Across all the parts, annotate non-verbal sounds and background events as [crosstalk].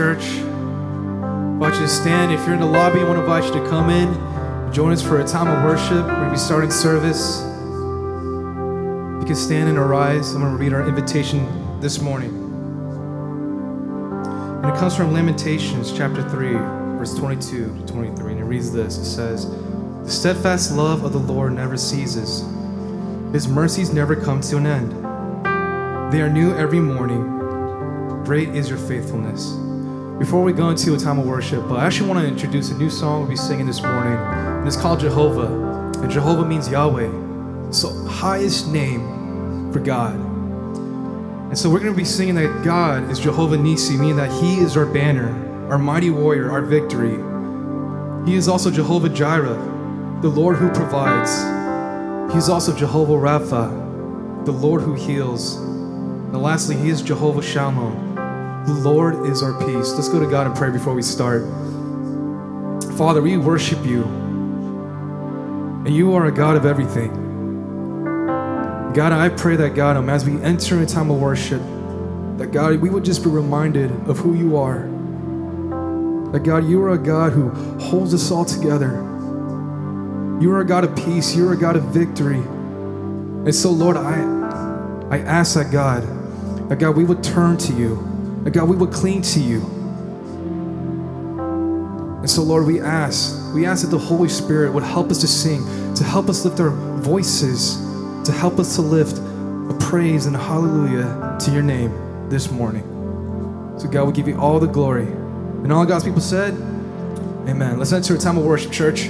church. Invite you stand. If you're in the lobby, I want to invite you to come in, join us for a time of worship. We're going to be starting service. You can stand and arise. I'm going to read our invitation this morning. And it comes from Lamentations chapter 3, verse 22 to 23. And it reads this It says, The steadfast love of the Lord never ceases, His mercies never come to an end. They are new every morning. Great is your faithfulness. Before we go into a time of worship, I actually want to introduce a new song we'll be singing this morning. And it's called Jehovah. And Jehovah means Yahweh. So highest name for God. And so we're going to be singing that God is Jehovah Nisi, meaning that He is our banner, our mighty warrior, our victory. He is also Jehovah Jireh, the Lord who provides. He's also Jehovah Rapha, the Lord who heals. And lastly, He is Jehovah Shalom. The Lord is our peace. Let's go to God and pray before we start. Father, we worship you. And you are a God of everything. God, I pray that God, um, as we enter in a time of worship, that God, we would just be reminded of who you are. That God, you are a God who holds us all together. You are a God of peace. You are a God of victory. And so, Lord, I, I ask that God, that God, we would turn to you. That God, we would cling to you. And so, Lord, we ask, we ask that the Holy Spirit would help us to sing, to help us lift our voices, to help us to lift a praise and a hallelujah to your name this morning. So, God, we give you all the glory. And all God's people said, Amen. Let's enter a time of worship, church.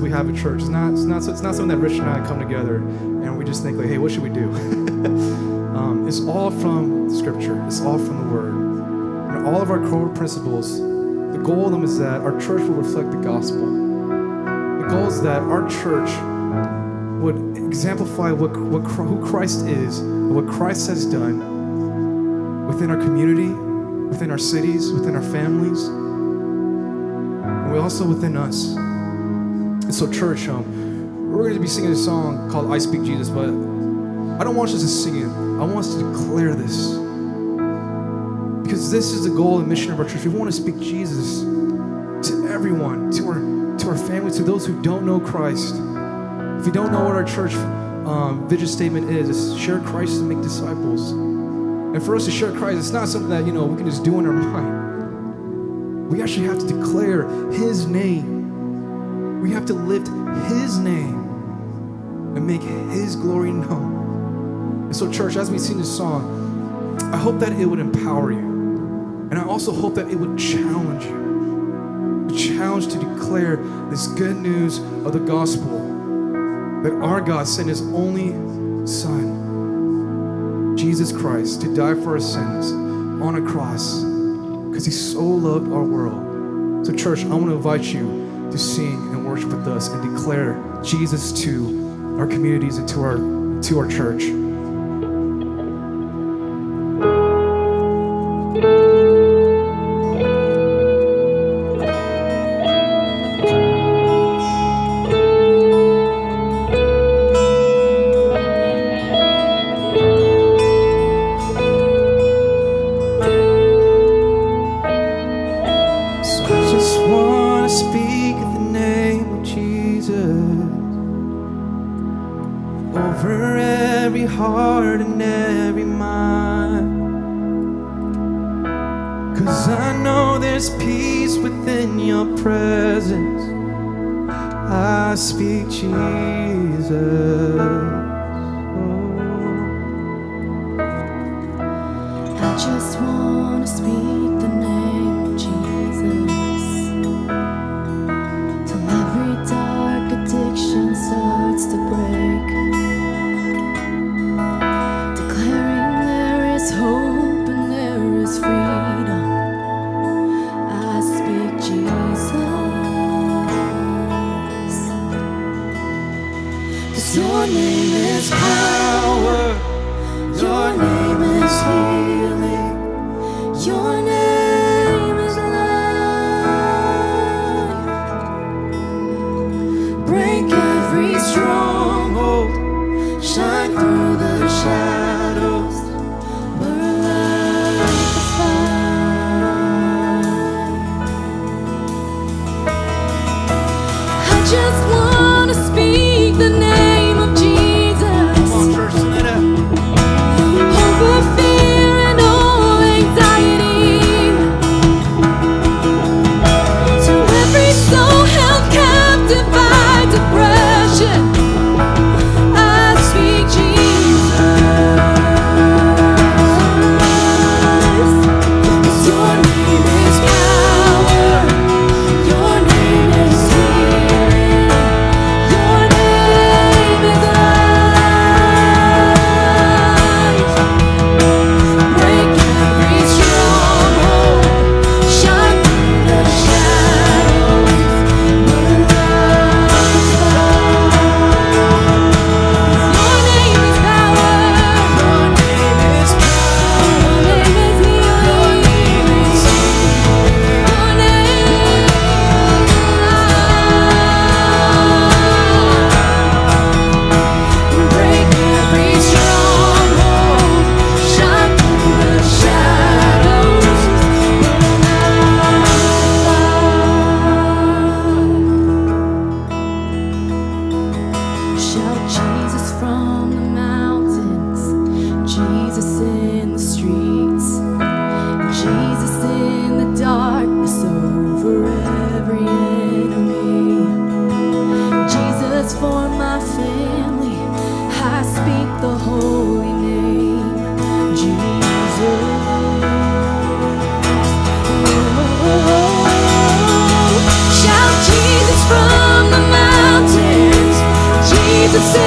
We have at church is not, it's not, it's not something that Rich and I come together and we just think like, hey, what should we do? [laughs] um, it's all from Scripture. It's all from the Word. And all of our core principles, the goal of them is that our church will reflect the gospel. The goal is that our church would exemplify what, what who Christ is, and what Christ has done within our community, within our cities, within our families, and we also within us. So, church, um, we're going to be singing a song called "I Speak Jesus," but I don't want us to sing it. I want us to declare this because this is the goal and mission of our church. We want to speak Jesus to everyone, to our to our families, to those who don't know Christ. If you don't know what our church um, vision statement is, it's share Christ and make disciples. And for us to share Christ, it's not something that you know we can just do in our [laughs] mind. We actually have to declare His name. Have to lift His name and make His glory known. And so, church, as we sing this song, I hope that it would empower you, and I also hope that it would challenge you, A challenge to declare this good news of the gospel that our God sent his only Son, Jesus Christ, to die for our sins on a cross because he so loved our world. So, church, I want to invite you to sing worship with us and declare Jesus to our communities and to our, to our church. Over every heart and every mind. Cause I know there's peace within your presence. I speak Jesus. Oh. I just want to speak the say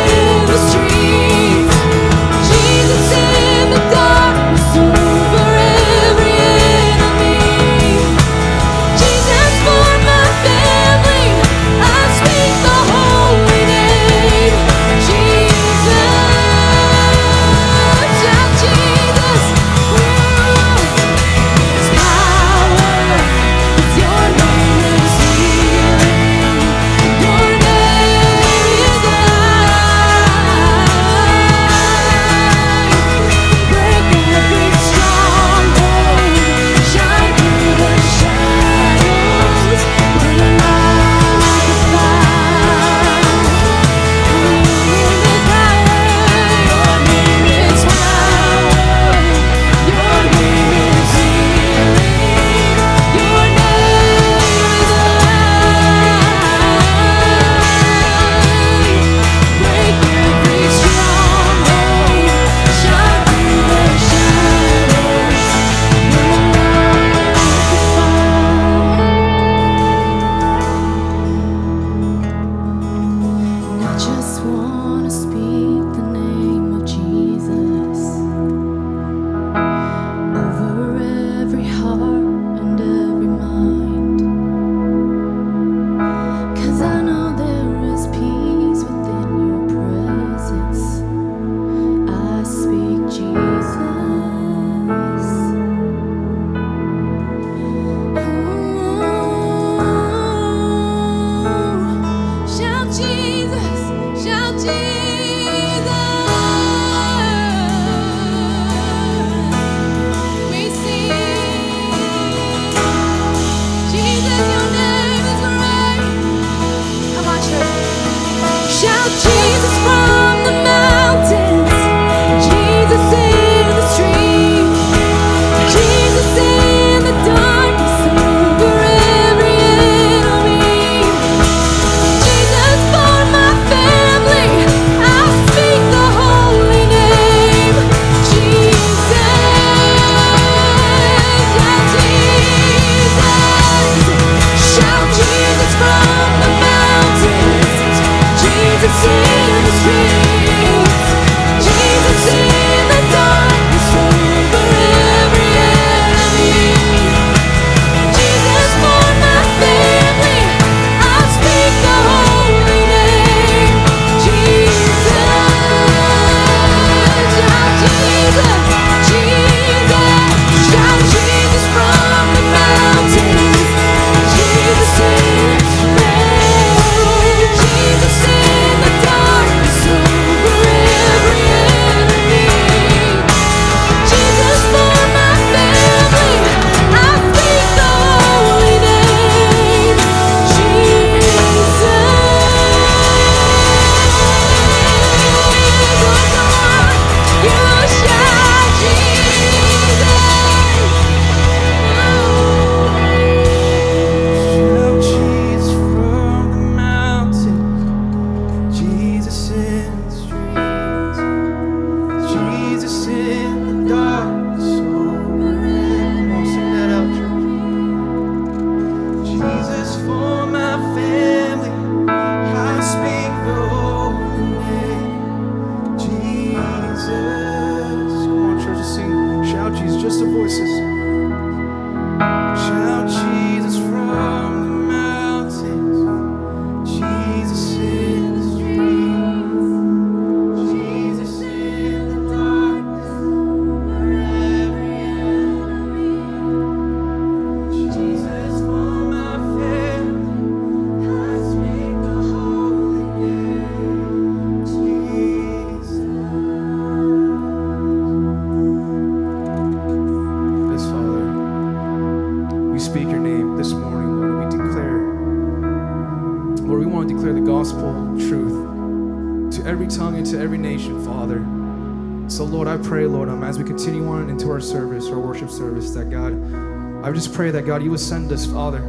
just pray that God, you would send us, Father.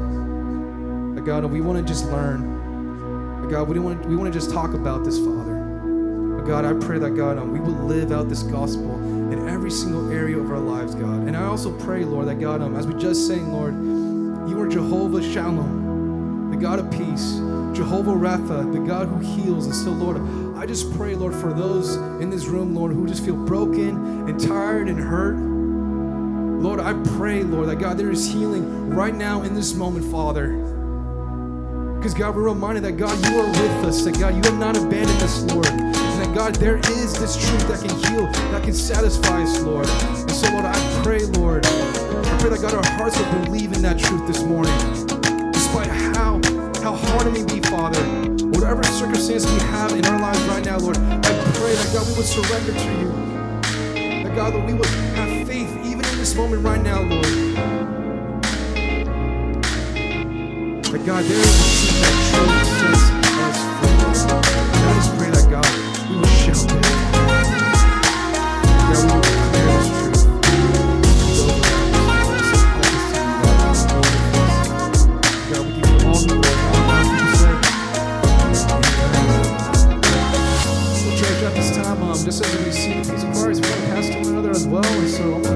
That God, we want to just learn. That God, we want we want to just talk about this, Father. God, I pray that God, um, we will live out this gospel in every single area of our lives, God. And I also pray, Lord, that God, um, as we just sang, Lord, you are Jehovah Shalom, the God of peace, Jehovah Rapha, the God who heals. And so, Lord, I just pray, Lord, for those in this room, Lord, who just feel broken and tired and hurt. Lord, I pray, Lord, that God, there is healing right now in this moment, Father. Because God, we're reminded that God, you are with us, that God, you have not abandoned us, Lord. And that God, there is this truth that can heal, that can satisfy us, Lord. And so, Lord, I pray, Lord, I pray that God, our hearts will believe in that truth this morning. Despite how how hard it may be, Father, whatever circumstance we have in our lives right now, Lord, I pray that God, we would surrender to you. That God, that we would moment right now, Lord. That God, there is a that truly us free. And I just pray that God, we will shout. God, we will declare this truth. God, we give you all just as we see the piece of cards, we want to pass to one another as well. And so,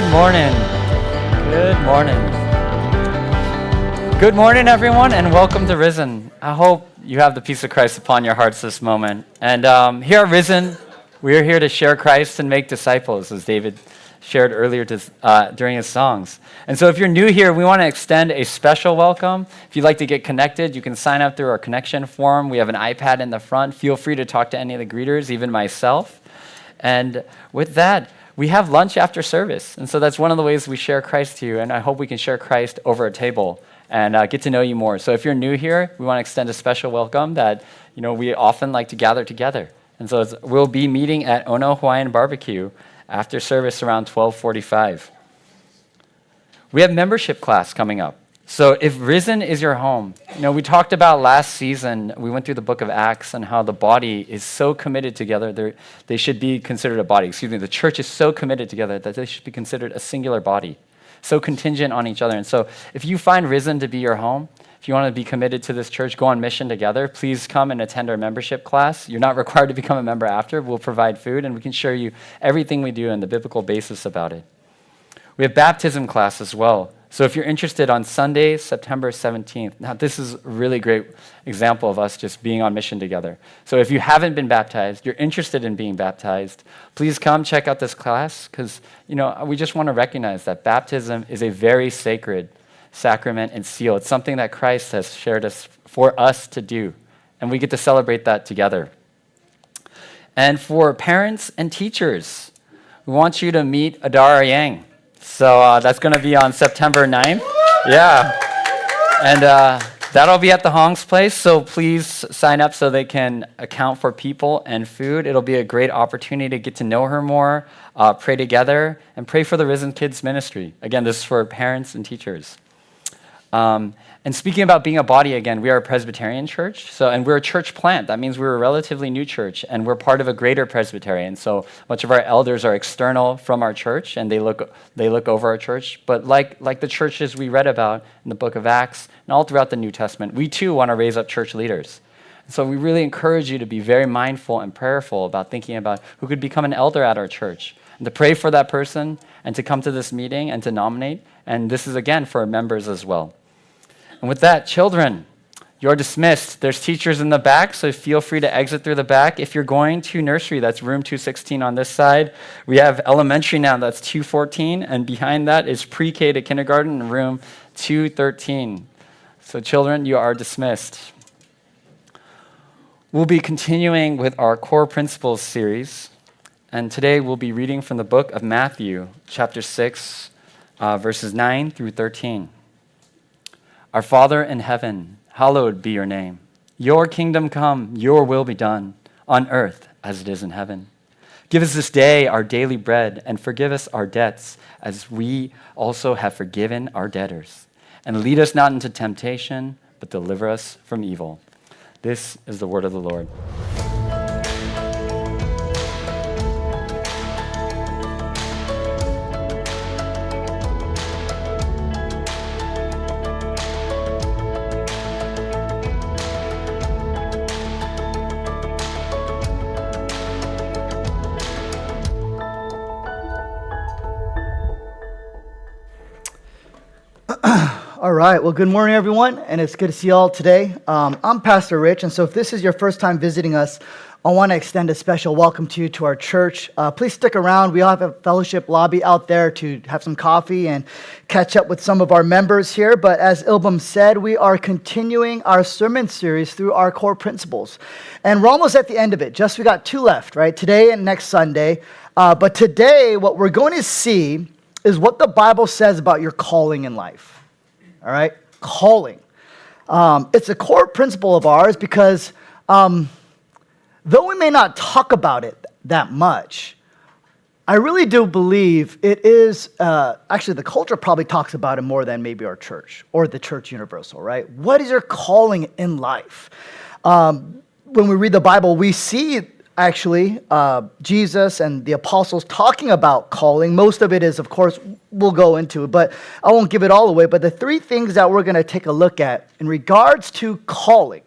Good morning. Good morning. Good morning, everyone, and welcome to Risen. I hope you have the peace of Christ upon your hearts this moment. And um, here at Risen, we are here to share Christ and make disciples, as David shared earlier to, uh, during his songs. And so, if you're new here, we want to extend a special welcome. If you'd like to get connected, you can sign up through our connection form. We have an iPad in the front. Feel free to talk to any of the greeters, even myself. And with that, we have lunch after service. And so that's one of the ways we share Christ to you. And I hope we can share Christ over a table and uh, get to know you more. So if you're new here, we want to extend a special welcome that, you know, we often like to gather together. And so we'll be meeting at Ono Hawaiian Barbecue after service around 1245. We have membership class coming up. So if Risen is your home, you know, we talked about last season, we went through the book of Acts and how the body is so committed together, they should be considered a body. Excuse me, the church is so committed together that they should be considered a singular body, so contingent on each other. And so if you find Risen to be your home, if you want to be committed to this church, go on mission together, please come and attend our membership class. You're not [laughs] required to become a member after. We'll provide food and we can show you everything we do and the biblical basis about it. We have baptism class as well. So if you're interested on Sunday, September 17th, now this is a really great example of us just being on mission together. So if you haven't been baptized, you're interested in being baptized, please come check out this class because you know we just want to recognize that baptism is a very sacred sacrament and seal. It's something that Christ has shared us for us to do, and we get to celebrate that together. And for parents and teachers, we want you to meet Adara Yang. So uh, that's going to be on September 9th. Yeah. And uh, that'll be at the Hong's place. So please sign up so they can account for people and food. It'll be a great opportunity to get to know her more, uh, pray together, and pray for the Risen Kids Ministry. Again, this is for parents and teachers. Um, and speaking about being a body again, we are a Presbyterian church. So, and we're a church plant. That means we're a relatively new church, and we're part of a greater Presbyterian. So much of our elders are external from our church, and they look they look over our church. But like like the churches we read about in the Book of Acts and all throughout the New Testament, we too want to raise up church leaders. So we really encourage you to be very mindful and prayerful about thinking about who could become an elder at our church and to pray for that person and to come to this meeting and to nominate. And this is again for members as well. And with that, children, you're dismissed. There's teachers in the back, so feel free to exit through the back. If you're going to nursery, that's room 216 on this side. We have elementary now, that's 214, and behind that is pre K to kindergarten, room 213. So, children, you are dismissed. We'll be continuing with our core principles series, and today we'll be reading from the book of Matthew, chapter 6, uh, verses 9 through 13. Our Father in heaven, hallowed be your name. Your kingdom come, your will be done, on earth as it is in heaven. Give us this day our daily bread, and forgive us our debts, as we also have forgiven our debtors. And lead us not into temptation, but deliver us from evil. This is the word of the Lord. All right. Well, good morning, everyone, and it's good to see you all today. Um, I'm Pastor Rich, and so if this is your first time visiting us, I want to extend a special welcome to you to our church. Uh, please stick around. We all have a fellowship lobby out there to have some coffee and catch up with some of our members here. But as Ilbum said, we are continuing our sermon series through our core principles, and we're almost at the end of it. Just we got two left, right? Today and next Sunday. Uh, but today, what we're going to see is what the Bible says about your calling in life all right? Calling. Um, it's a core principle of ours because um, though we may not talk about it that much, I really do believe it is, uh, actually, the culture probably talks about it more than maybe our church or the church universal, right? What is your calling in life? Um, when we read the Bible, we see actually uh, Jesus and the apostles talking about calling. Most of it is, of course, we'll go into it, but I won't give it all away. But the three things that we're going to take a look at in regards to calling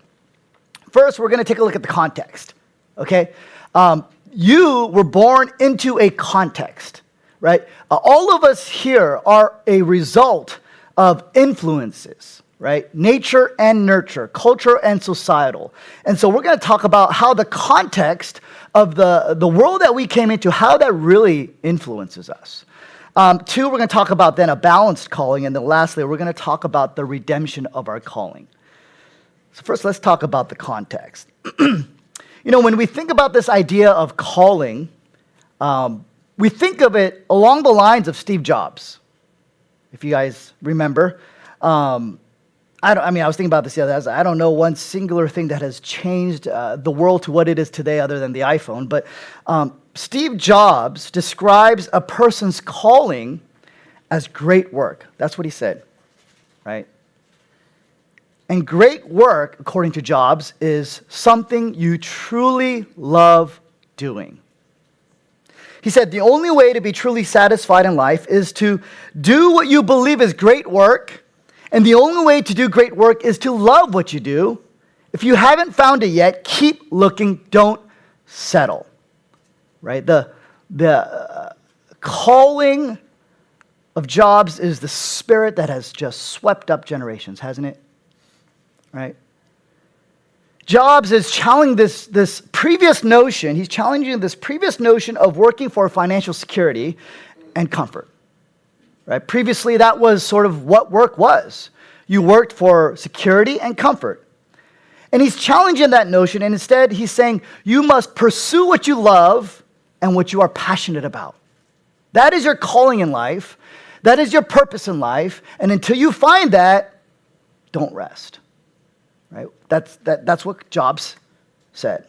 first, we're going to take a look at the context, okay? Um, you were born into a context, right? Uh, all of us here are a result of influences right? Nature and nurture, culture and societal. And so we're going to talk about how the context of the, the world that we came into, how that really influences us. Um, two, we're going to talk about then a balanced calling. And then lastly, we're going to talk about the redemption of our calling. So, first, let's talk about the context. [clears throat] you know, when we think about this idea of calling, um, we think of it along the lines of Steve Jobs. If you guys remember, um, I, don't, I mean, I was thinking about this the other day. I don't know one singular thing that has changed uh, the world to what it is today other than the iPhone. But um, Steve Jobs describes a person's calling as great work. That's what he said, right? And great work, according to Jobs, is something you truly love doing. He said, The only way to be truly satisfied in life is to do what you believe is great work and the only way to do great work is to love what you do. If you haven't found it yet, keep looking, don't settle. Right? The, the uh, calling of Jobs is the spirit that has just swept up generations, hasn't it? Right? Jobs is challenging this, this previous notion, he's challenging this previous notion of working for financial security and comfort. Right? Previously, that was sort of what work was. You worked for security and comfort. And he's challenging that notion, and instead, he's saying you must pursue what you love and what you are passionate about. That is your calling in life, that is your purpose in life. And until you find that, don't rest. Right? That's, that, that's what Jobs said.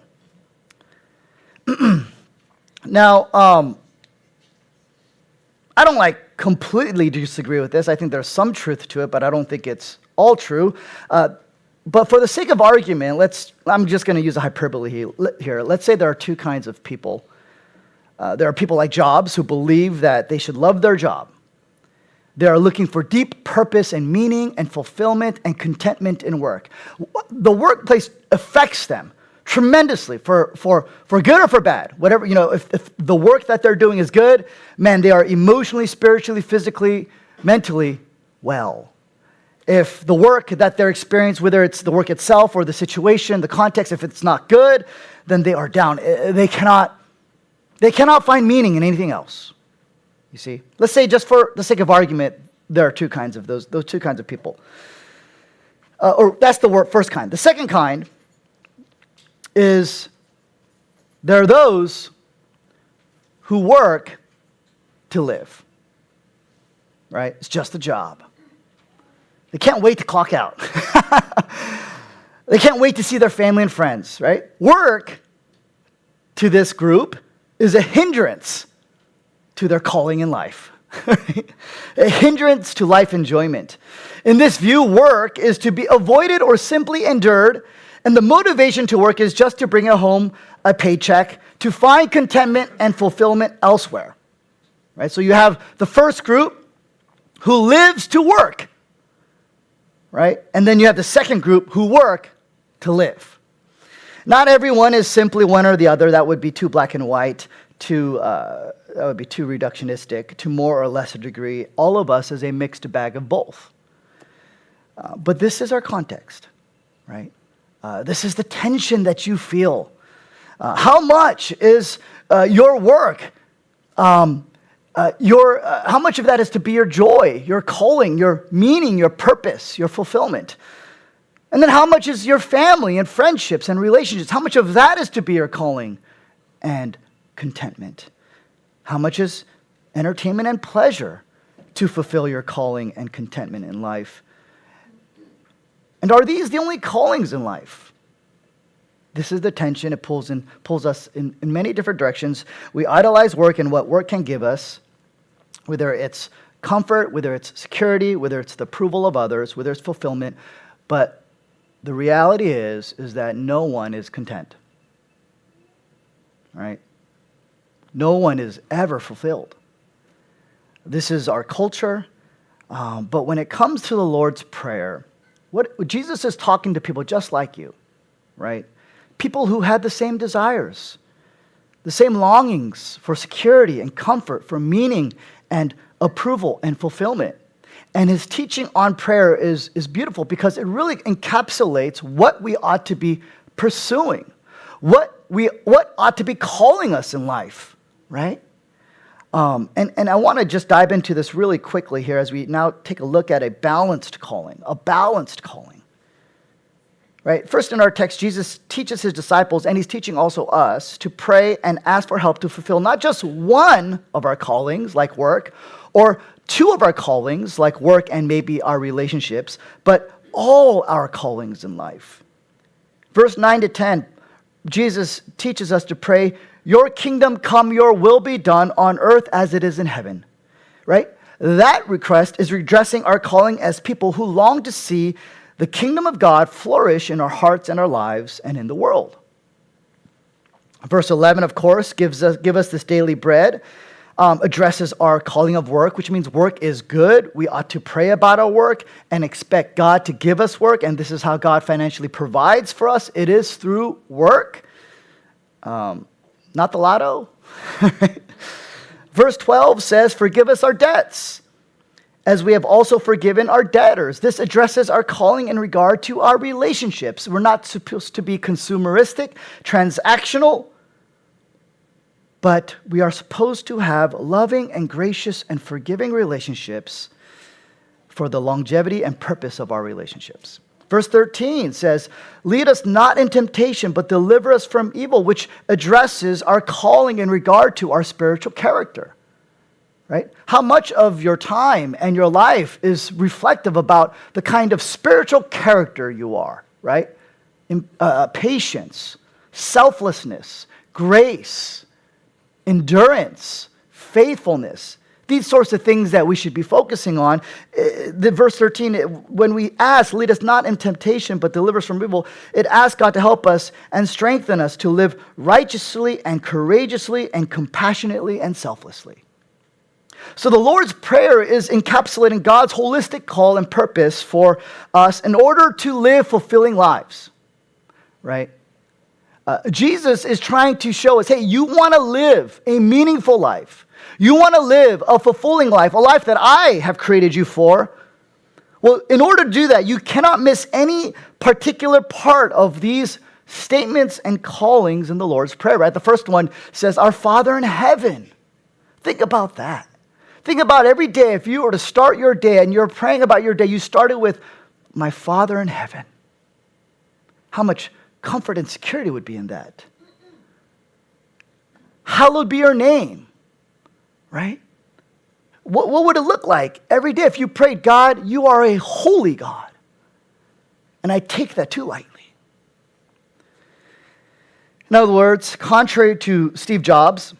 [clears throat] now, um, I don't like completely disagree with this. I think there's some truth to it, but I don't think it's all true. Uh, but for the sake of argument, let's, I'm just going to use a hyperbole here. Let's say there are two kinds of people. Uh, there are people like Jobs who believe that they should love their job. They are looking for deep purpose and meaning and fulfillment and contentment in work. The workplace affects them tremendously for, for, for good or for bad. Whatever, you know, if, if the work that they're doing is good, man, they are emotionally, spiritually, physically, mentally well. If the work that they're experiencing, whether it's the work itself or the situation, the context, if it's not good, then they are down. Eh, They cannot, they cannot find meaning in anything else. You see? Let's say, just for the sake of argument, there are two kinds of those, those two kinds of people. Uh, or that's the first kind. The second kind is there are those who work to live, right? It's just a job. They can't wait to clock out. [laughs] they can't wait to see their family and friends, right? Work to this group is a hindrance to their calling in life, [laughs] a hindrance to life enjoyment. In this view, work is to be avoided or simply endured, and the motivation to work is just to bring home a paycheck, to find contentment and fulfillment elsewhere. Right? So you have the first group who lives to work, right? And then you have the second group who work to live. Not everyone is simply one or the other. That would be too black and white, too, uh, that would be too reductionistic, to more or less a degree. All of us is a mixed bag of both. Uh, but this is our context, right? Uh, this is the tension that you feel. Uh, how much is uh, your work? Um, uh, your, uh, how much of that is to be your joy, your calling, your meaning, your purpose, your fulfillment? And then how much is your family and friendships and relationships? How much of that is to be your calling and contentment? How much is entertainment and pleasure to fulfill your calling and contentment in life? And are these the only callings in life? This is the tension. It pulls, in, pulls us in, in many different directions. We idolize work and what work can give us, whether it's comfort, whether it's security, whether it's the approval of others, whether it's fulfillment. But the reality is, is that no one is content. Right? No one is ever fulfilled. This is our culture. Um, but when it comes to the Lord's Prayer, what Jesus is talking to people just like you, right? People who had the same desires, the same longings for security and comfort, for meaning and approval and fulfillment. And his teaching on prayer is, is beautiful because it really encapsulates what we ought to be pursuing, what, we, what ought to be calling us in life, right? Um, and, and I want to just dive into this really quickly here as we now take a look at a balanced calling, a balanced calling. Right? First, in our text, Jesus teaches his disciples, and he's teaching also us, to pray and ask for help to fulfill not just one of our callings, like work, or two of our callings, like work and maybe our relationships, but all our callings in life. Verse 9 to 10, Jesus teaches us to pray, Your kingdom come, your will be done on earth as it is in heaven. Right? That request is redressing our calling as people who long to see the kingdom of God flourish in our hearts and our lives and in the world. Verse 11, of course, gives us, give us this daily bread, um, addresses our calling of work, which means work is good. We ought to pray about our work and expect God to give us work. And this is how God financially provides for us it is through work, um, not the lotto. [laughs] Verse 12 says, Forgive us our debts as we have also forgiven our debtors. This addresses our calling in regard to our relationships. We're not supposed to be consumeristic, transactional, but we are supposed to have loving and gracious and forgiving relationships for the longevity and purpose of our relationships. Verse 13 says, Lead us not in temptation, but deliver us from evil, which addresses our calling in regard to our spiritual character right? How much of your time and your life is reflective about the kind of spiritual character you are, right? In, uh, patience, selflessness, grace, endurance, faithfulness. These sorts of things that we should be focusing on. Uh, The verse 13, when we ask, lead us not in temptation, but deliver us from evil, it asks God to help us and strengthen us to live righteously and courageously and compassionately and selflessly. So the Lord's Prayer is encapsulating God's holistic call and purpose for us in order to live fulfilling lives, right? Uh, Jesus is trying to show us hey, you want to live a meaningful life. You want to live a fulfilling life, a life that I have created you for. Well, in order to do that, you cannot miss any particular part of these statements and callings in the Lord's Prayer, right? The first one says, Our Father in heaven. Think about that. Think about every day, if you were to start your day and you're praying about your day, you started with, My Father in heaven. How much comfort and security would be in that? Hallowed be your name, right? What, what would it look like every day if you prayed, God, you are a holy God? And I take that too lightly. In other words, contrary to Steve Jobs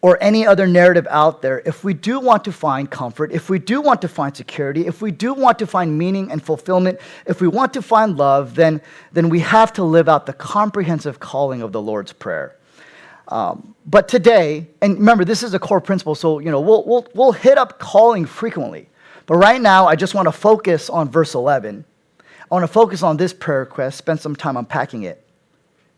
or any other narrative out there, if we do want to find comfort, if we do want to find security, if we do want to find meaning and fulfillment, if we want to find love, then, then we have to live out the comprehensive calling of the Lord's Prayer. Um, but today, and remember, this is a core principle, so you know we'll, we'll, we'll hit up calling frequently. But right now, I just want to focus on verse 11. I want to focus on this prayer request, spend some time unpacking it.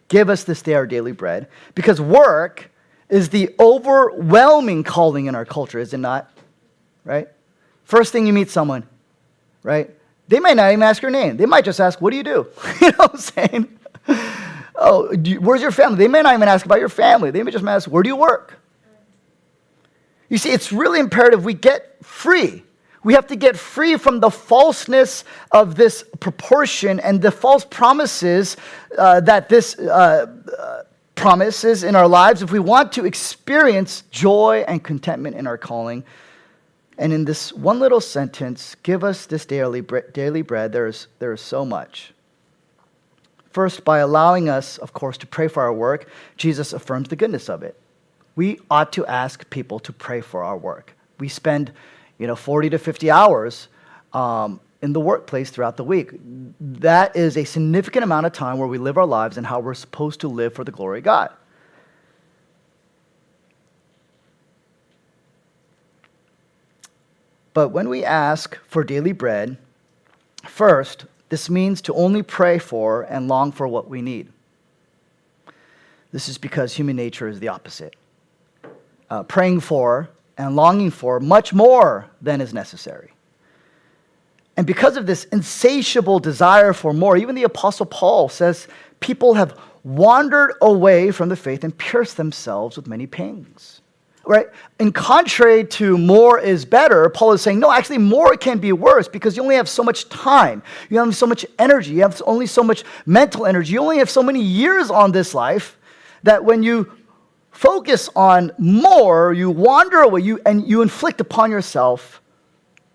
Give us this day our daily bread. Because work is the overwhelming calling in our culture, is it not? Right? First thing you meet someone, right? They might not even ask your name. They might just ask, What do you do? [laughs] you know what I'm saying? Oh, you, where's your family? They may not even ask about your family. They may just ask, Where do you work? You see, it's really imperative we get free. We have to get free from the falseness of this proportion and the false promises uh, that this uh, uh, promises in our lives if we want to experience joy and contentment in our calling. And in this one little sentence, give us this daily, daily bread, there is, there is so much. First, by allowing us, of course, to pray for our work, Jesus affirms the goodness of it. We ought to ask people to pray for our work. We spend, you know, 40 to 50 hours um, in the workplace throughout the week. That is a significant amount of time where we live our lives and how we're supposed to live for the glory of God. But when we ask for daily bread, first, this means to only pray for and long for what we need. This is because human nature is the opposite. Uh, praying for and longing for much more than is necessary. And because of this insatiable desire for more, even the Apostle Paul says people have wandered away from the faith and pierced themselves with many pangs. Right? And contrary to more is better, Paul is saying, no, actually, more can be worse because you only have so much time. You have so much energy. You have only so much mental energy. You only have so many years on this life that when you focus on more, you wander away you, and you inflict upon yourself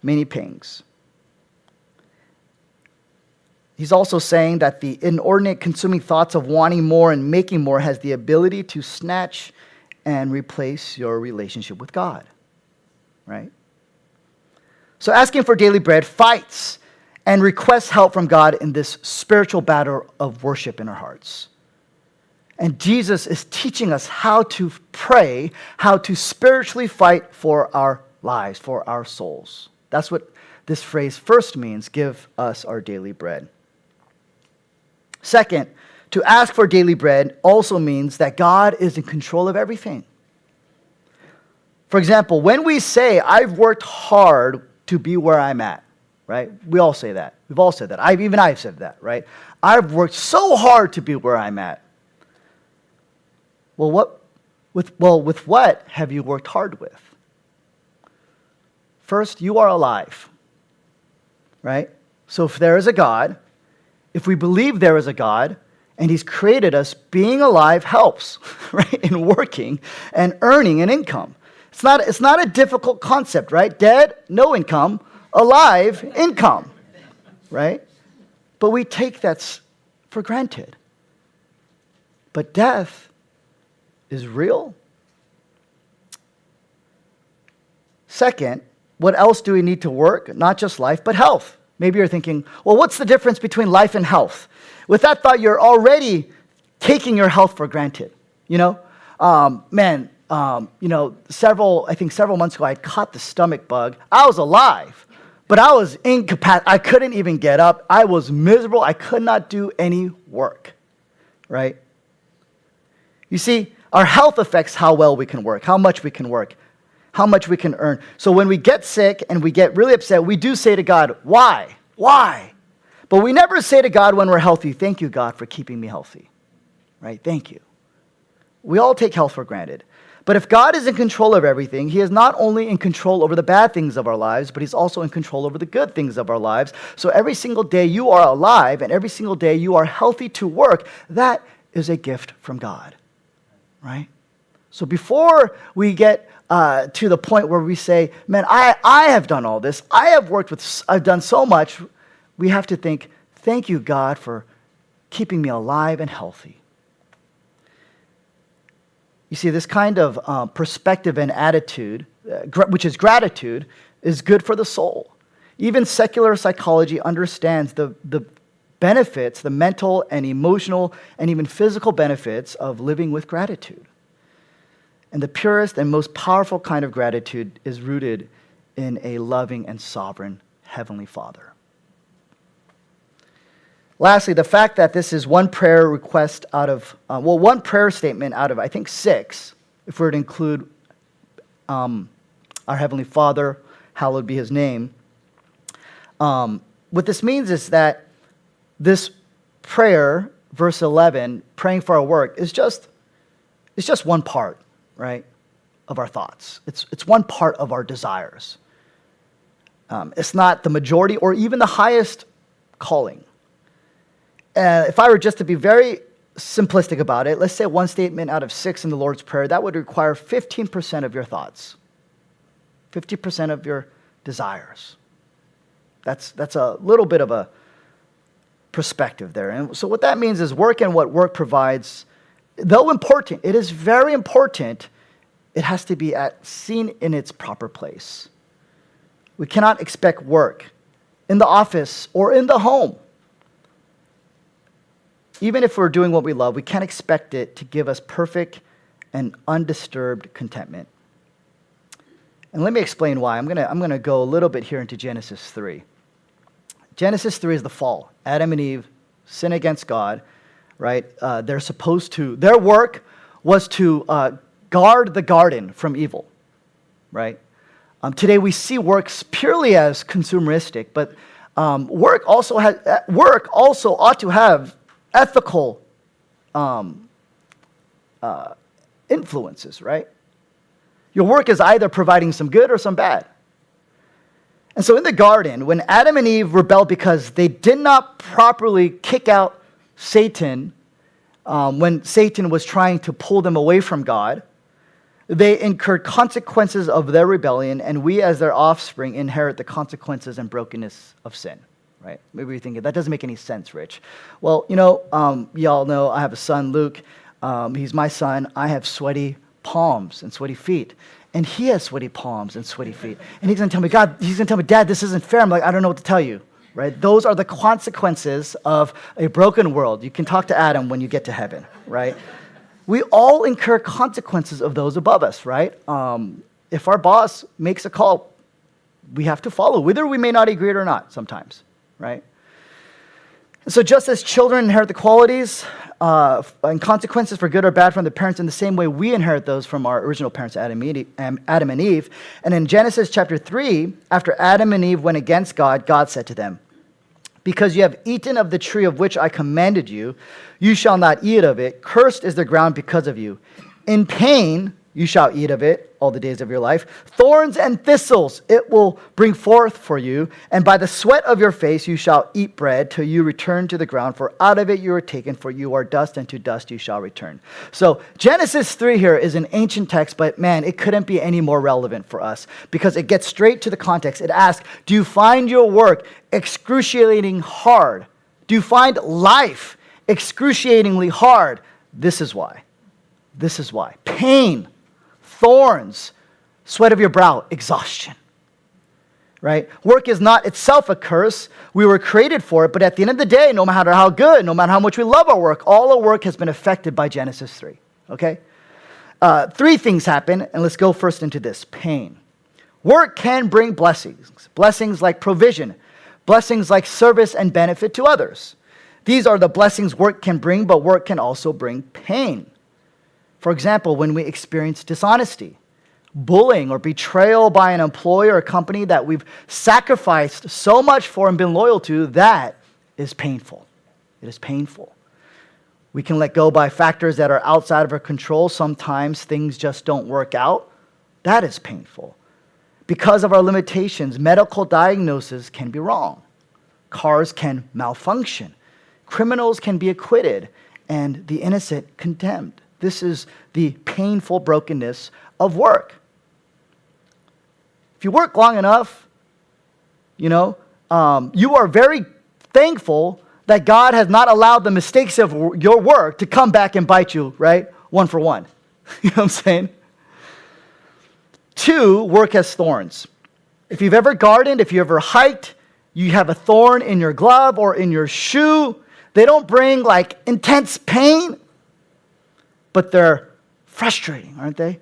many pangs. He's also saying that the inordinate consuming thoughts of wanting more and making more has the ability to snatch and replace your relationship with God. Right? So asking for daily bread fights and requests help from God in this spiritual battle of worship in our hearts. And Jesus is teaching us how to pray, how to spiritually fight for our lives, for our souls. That's what this phrase first means give us our daily bread. Second, to ask for daily bread also means that God is in control of everything. For example, when we say, I've worked hard to be where I'm at, right? We all say that. We've all said that. I've, even I've said that, right? I've worked so hard to be where I'm at. Well, what, with, well, with what have you worked hard with? First, you are alive, right? So if there is a God, if we believe there is a God and He's created us, being alive helps, [laughs] right? In working and earning an income. It's not, it's not a difficult concept, right? Dead, no income. Alive, income, right? But we take that for granted. But death is real. Second, what else do we need to work? Not just life, but health. Maybe you're thinking, well, what's the difference between life and health? With that thought, you're already taking your health for granted. You know, um, man, um, you know, several, I think several months ago, I caught the stomach bug. I was alive, but I was incapacitated. I couldn't even get up. I was miserable. I could not do any work, right? You see, our health affects how well we can work, how much we can work, how much we can earn. So when we get sick and we get really upset, we do say to God, Why? Why? But we never say to God when we're healthy, Thank you, God, for keeping me healthy, right? Thank you. We all take health for granted. But if God is in control of everything, He is not only in control over the bad things of our lives, but He's also in control over the good things of our lives. So every single day you are alive and every single day you are healthy to work, that is a gift from God, right? So before we get uh, to the point where we say, man, I, I have done all this, I have worked with, I've done so much, we have to think, thank you, God, for keeping me alive and healthy. You see, this kind of um, perspective and attitude, uh, gr- which is gratitude, is good for the soul. Even secular psychology understands the, the benefits, the mental and emotional and even physical benefits of living with gratitude. And the purest and most powerful kind of gratitude is rooted in a loving and sovereign Heavenly Father. Lastly, the fact that this is one prayer request out of, uh, well, one prayer statement out of, I think, six, if we were to include um, our Heavenly Father, hallowed be his name. Um, what this means is that this prayer, verse 11, praying for our work, is just, it's just one part, right, of our thoughts. It's, it's one part of our desires. Um, it's not the majority or even the highest calling uh, if I were just to be very simplistic about it, let's say one statement out of six in the Lord's Prayer, that would require 15% of your thoughts, 50% of your desires. That's, that's a little bit of a perspective there. And so, what that means is work and what work provides, though important, it is very important, it has to be at, seen in its proper place. We cannot expect work in the office or in the home even if we're doing what we love, we can't expect it to give us perfect and undisturbed contentment. And let me explain why. I'm going to I'm going to go a little bit here into Genesis 3. Genesis 3 is the fall. Adam and Eve sin against God, right? Uh, they're supposed to, their work was to uh, guard the garden from evil, right? Um, today we see works purely as consumeristic, but um, work also has, uh, work also ought to have ethical um, uh, influences, right? Your work is either providing some good or some bad. And so in the garden, when Adam and Eve rebelled because they did not properly kick out Satan, um, when Satan was trying to pull them away from God, they incurred consequences of their rebellion, and we, as their offspring, inherit the consequences and brokenness of sin right? Maybe you're thinking, that doesn't make any sense, Rich. Well, you know, um, y'all know I have a son, Luke. Um, he's my son. I have sweaty palms and sweaty feet. And he has sweaty palms and sweaty feet. And he's gonna tell me, God, he's gonna tell me, Dad, this isn't fair. I'm like, I don't know what to tell you, right? Those are the consequences of a broken world. You can talk to Adam when you get to heaven, right? we all incur consequences of those above us, right? Um, if our boss makes a call, we have to follow, whether we may not agree or not sometimes right? So, just as children inherit the qualities uh, and consequences for good or bad from their parents, in the same way we inherit those from our original parents, Adam and Eve. And in Genesis chapter 3, after Adam and Eve went against God, God said to them, Because you have eaten of the tree of which I commanded you, you shall not eat of it. Cursed is the ground because of you. In pain, you shall eat of it all the days of your life. Thorns and thistles it will bring forth for you, and by the sweat of your face you shall eat bread till you return to the ground, for out of it you are taken, for you are dust, and to dust you shall return. So, Genesis 3 here is an ancient text, but man, it couldn't be any more relevant for us because it gets straight to the context. It asks, Do you find your work excruciating hard? Do you find life excruciatingly hard? This is why. This is why. Pain thorns, sweat of your brow, exhaustion. Right? Work is not itself a curse. We were created for it, but at the end of the day, no matter how good, no matter how much we love our work, all our work has been affected by Genesis 3. Okay? uh, three things happen, and let's go first into this pain. Work can bring blessings, blessings like provision, blessings like service and benefit to others. These are the blessings work can bring, but work can also bring pain. For example, when we experience dishonesty, bullying, or betrayal by an employer or company that we've sacrificed so much for and been loyal to, that is painful. It is painful. We can let go by factors that are outside of our control. Sometimes things just don't work out. That is painful. Because of our limitations, medical diagnosis can be wrong. Cars can malfunction. Criminals can be acquitted and the innocent condemned. This is the painful brokenness of work. If you work long enough, you know, um, you are very thankful that God has not allowed the mistakes of your work to come back and bite you, right? One for one. [laughs] you know what I'm saying? Two, work has thorns. If you've ever gardened, if you ever hiked, you have a thorn in your glove or in your shoe. They don't bring like intense pain, but they're frustrating, aren't they?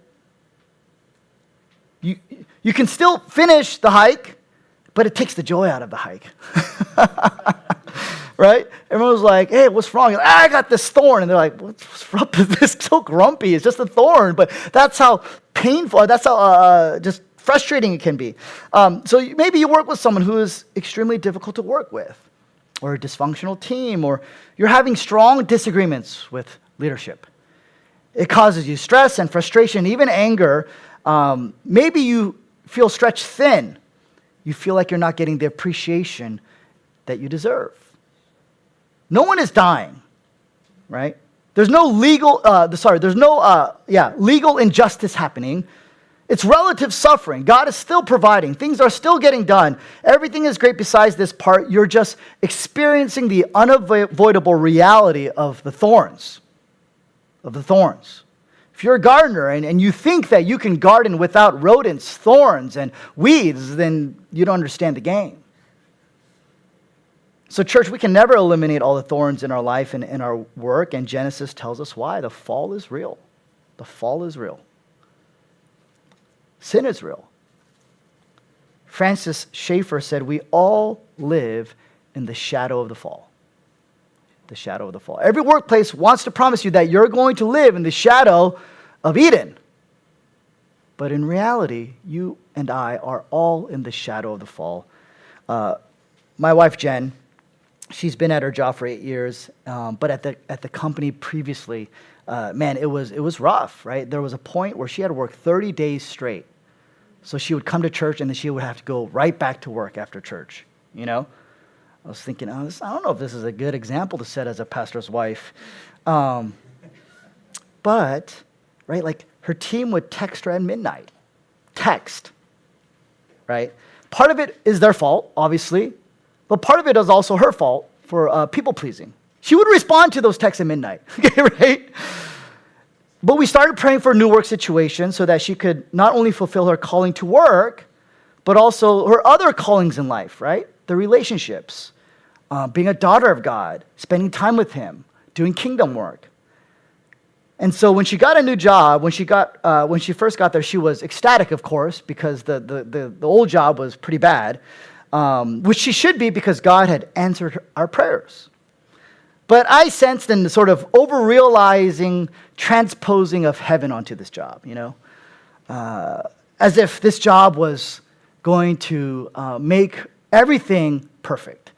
You, you can still finish the hike, but it takes the joy out of the hike. [laughs] right? Everyone was like, hey, what's wrong? Like, I got this thorn. And they're like, what's up with this? [laughs] So grumpy. It's just a thorn. But that's how painful, that's how uh, just frustrating it can be. Um, so maybe you work with someone who is extremely difficult to work with, or a dysfunctional team, or you're having strong disagreements with leadership. It causes you stress and frustration, even anger. Um, maybe you feel stretched thin. You feel like you're not getting the appreciation that you deserve. No one is dying, right? There's no legal, uh, sorry, there's no, uh, yeah, legal injustice happening. It's relative suffering. God is still providing. Things are still getting done. Everything is great besides this part. You're just experiencing the unavoidable reality of the thorns. Of the thorns. If you're a gardener and, and you think that you can garden without rodents, thorns, and weeds, then you don't understand the game. So, church, we can never eliminate all the thorns in our life and in our work, and Genesis tells us why. The fall is real. The fall is real. Sin is real. Francis Schaeffer said, We all live in the shadow of the fall. The shadow of the fall. Every workplace wants to promise you that you're going to live in the shadow of Eden. But in reality, you and I are all in the shadow of the fall. Uh, my wife, Jen, she's been at her job for eight years, um, but at the, at the company previously, uh, man, it was, it was rough, right? There was a point where she had to work 30 days straight so she would come to church and then she would have to go right back to work after church, you know? I was thinking, oh, this, I don't know if this is a good example to set as a pastor's wife. Um, but, right, like her team would text her at midnight. Text, right? Part of it is their fault, obviously, but part of it is also her fault for uh, people pleasing. She would respond to those texts at midnight, [laughs] okay, right? But we started praying for a new work situation so that she could not only fulfill her calling to work, but also her other callings in life, right? The relationships, uh, being a daughter of God, spending time with Him, doing kingdom work. And so when she got a new job, when she, got, uh, when she first got there, she was ecstatic, of course, because the, the, the, the old job was pretty bad, um, which she should be because God had answered our prayers. But I sensed in the sort of over realizing, transposing of heaven onto this job, you know, uh, as if this job was going to uh, make everything perfect.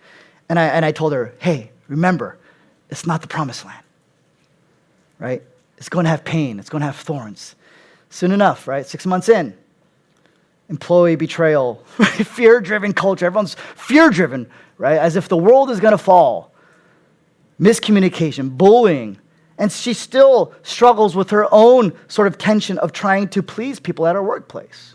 And I, and I told her, hey, remember, it's not the promised land, right? It's going to have pain, it's going to have thorns. Soon enough, right? Six months in, employee betrayal, [laughs] fear driven culture. Everyone's fear driven, right? As if the world is going to fall miscommunication, bullying. And she still struggles with her own sort of tension of trying to please people at her workplace.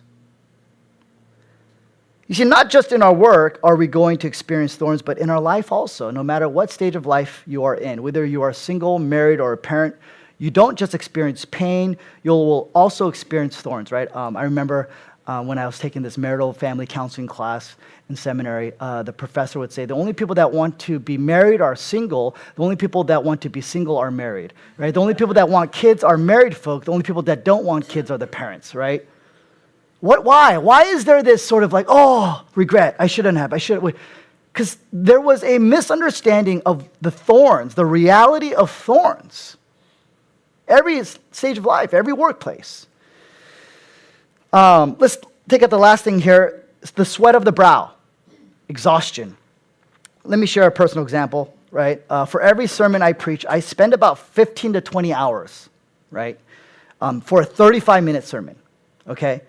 You see, not just in our work are we going to experience thorns, but in our life also. No matter what stage of life you are in, whether you are single, married, or a parent, you don't just experience pain, you will also experience thorns, right? Um, I remember uh, when I was taking this marital family counseling class in seminary, uh, the professor would say the only people that want to be married are single. The only people that want to be single are married, right? The only people that want kids are married folk. The only people that don't want kids are the parents, right? What? Why? Why is there this sort of like, oh, regret? I shouldn't have. I should. Have. Because there was a misunderstanding of the thorns, the reality of thorns. Every stage of life, every workplace. Um, let's take out the last thing here it's the sweat of the brow, exhaustion. Let me share a personal example, right? Uh, for every sermon I preach, I spend about 15 to 20 hours, right, um, for a 35 minute sermon, okay?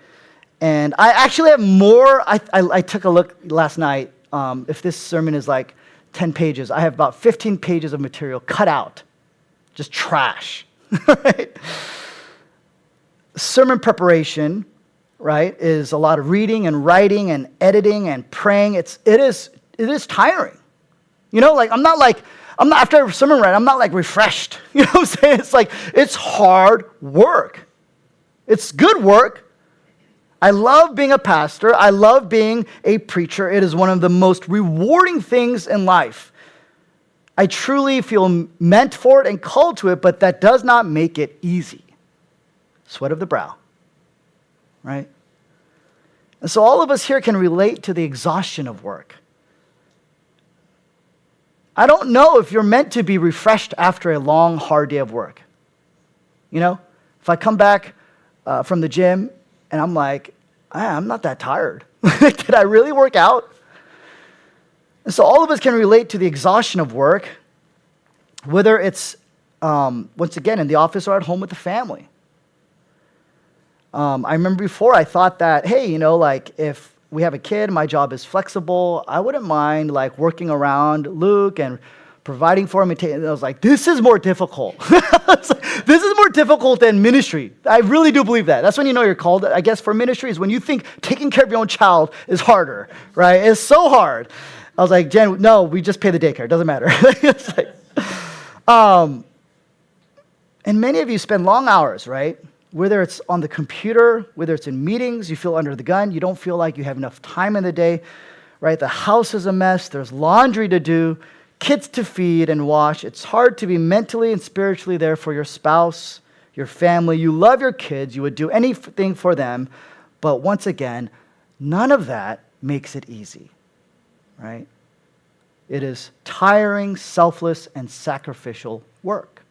And I actually have more. I, I, I took a look last night. Um, if this sermon is like 10 pages, I have about 15 pages of material cut out, just trash, [laughs] right? Sermon preparation right, is a lot of reading and writing and editing and praying. It's, it, is, it is tiring. You know, like I'm not like, I'm not, after a sermon read, I'm not like refreshed. [laughs] You know what I'm saying? It's like, it's hard work. It's good work. I love being a pastor. I love being a preacher. It is one of the most rewarding things in life. I truly feel meant for it and called to it, but that does not make it easy. Sweat of the brow right? And so all of us here can relate to the exhaustion of work. I don't know if you're meant to be refreshed after a long, hard day of work. You know, if I come back uh, from the gym and I'm like, ah, I'm not that tired. [laughs] Did I really work out? And so all of us can relate to the exhaustion of work, whether it's, um, once again, in the office or at home with the family. Um, I remember before I thought that, hey, you know, like if we have a kid, my job is flexible. I wouldn't mind like working around Luke and providing for him. And I was like, this is more difficult. [laughs] this is more difficult than ministry. I really do believe that. That's when you know you're called. I guess for ministry is when you think taking care of your own child is harder, right? It's so hard. I was like, Jen, no, we just pay the daycare. It doesn't matter. [laughs] like, um, and many of you spend long hours, right? whether it's on the computer, whether it's in meetings, you feel under the gun, you don't feel like you have enough time in the day, right? The house is a mess, there's laundry to do, kids to feed and wash. It's hard to be mentally and spiritually there for your spouse, your family. You love your kids, you would do anything for them, but once again, none of that makes it easy, right? It is tiring, selfless, and sacrificial work.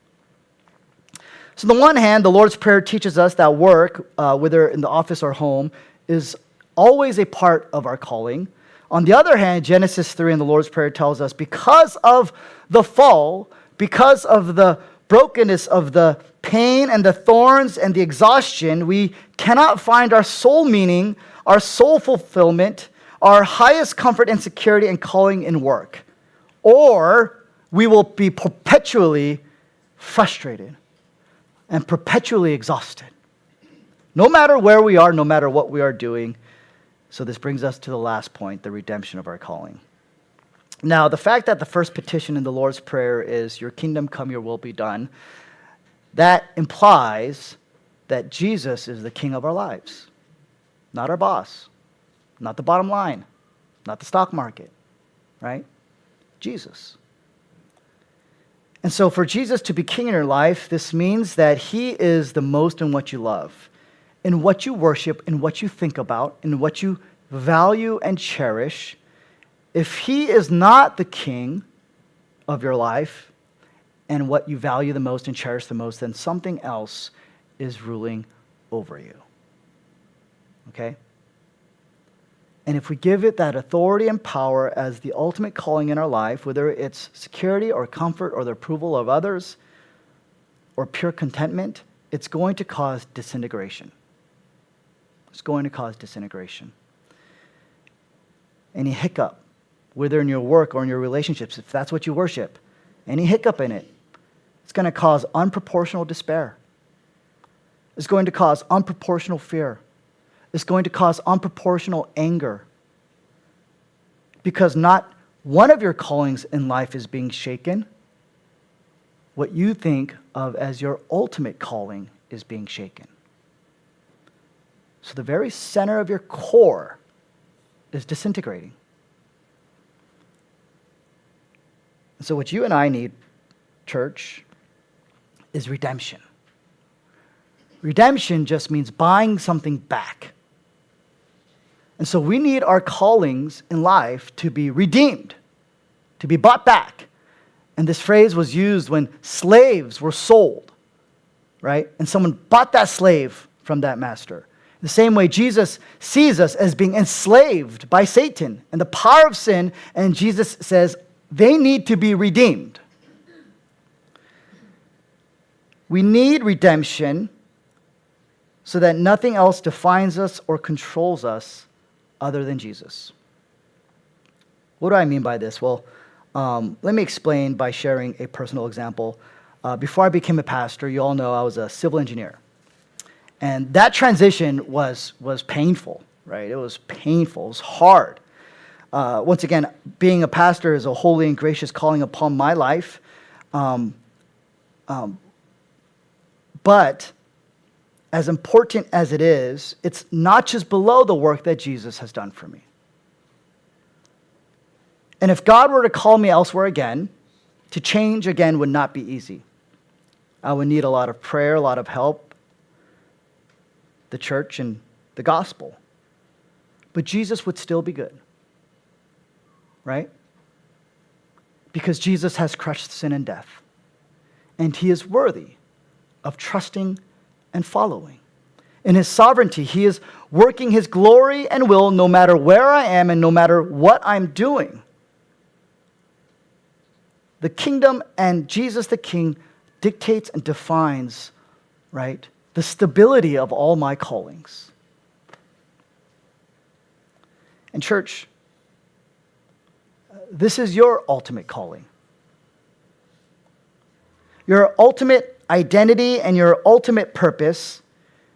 So, on the one hand, the Lord's Prayer teaches us that work, uh, whether in the office or home, is always a part of our calling. On the other hand, Genesis 3 in the Lord's Prayer tells us because of the fall, because of the brokenness of the pain and the thorns and the exhaustion, we cannot find our sole meaning, our sole fulfillment, our highest comfort and security and calling in work. Or we will be perpetually frustrated and perpetually exhausted. No matter where we are, no matter what we are doing. So, this brings us to the last point the redemption of our calling. Now, the fact that the first petition in the Lord's Prayer is, Your kingdom come, your will be done, that implies that Jesus is the king of our lives, not our boss, not the bottom line, not the stock market, right? Jesus. And so, for Jesus to be king in your life, this means that he is the most in what you love, in what you worship, in what you think about, in what you value and cherish. If he is not the king of your life and what you value the most and cherish the most, then something else is ruling over you. Okay? And if we give it that authority and power as the ultimate calling in our life, whether it's security or comfort or the approval of others or pure contentment, it's going to cause disintegration. It's going to cause disintegration. Any hiccup, whether in your work or in your relationships, if that's what you worship, any hiccup in it, it's going to cause unproportional despair. It's going to cause unproportional fear is going to cause unproportional anger because not one of your callings in life is being shaken. What you think of as your ultimate calling is being shaken. So the very center of your core is disintegrating. So, what you and I need, church, is redemption. Redemption just means buying something back. And so, we need our callings in life to be redeemed, to be bought back. And this phrase was used when slaves were sold, right? And someone bought that slave from that master. The same way Jesus sees us as being enslaved by Satan and the power of sin, and Jesus says they need to be redeemed. We need redemption so that nothing else defines us or controls us other than Jesus. What do I mean by this? Well, um, let me explain by sharing a personal example. Uh, before I became a pastor, you all know I was a civil engineer. And that transition was, was painful, right? It was painful, it was hard. Uh, once again, being a pastor is a holy and gracious calling upon my life. Um, um, but as important as it is, it's not just below the work that Jesus has done for me. And if God were to call me elsewhere again, to change again would not be easy. I would need a lot of prayer, a lot of help, the church, and the gospel. But Jesus would still be good, right? Because Jesus has crushed sin and death, and he is worthy of trusting and following. In his sovereignty, he is working his glory and will no matter where I am and no matter what I'm doing. The kingdom and Jesus the King dictates and defines, right, the stability of all my callings. And, church, this is your ultimate calling. Your ultimate identity and your ultimate purpose,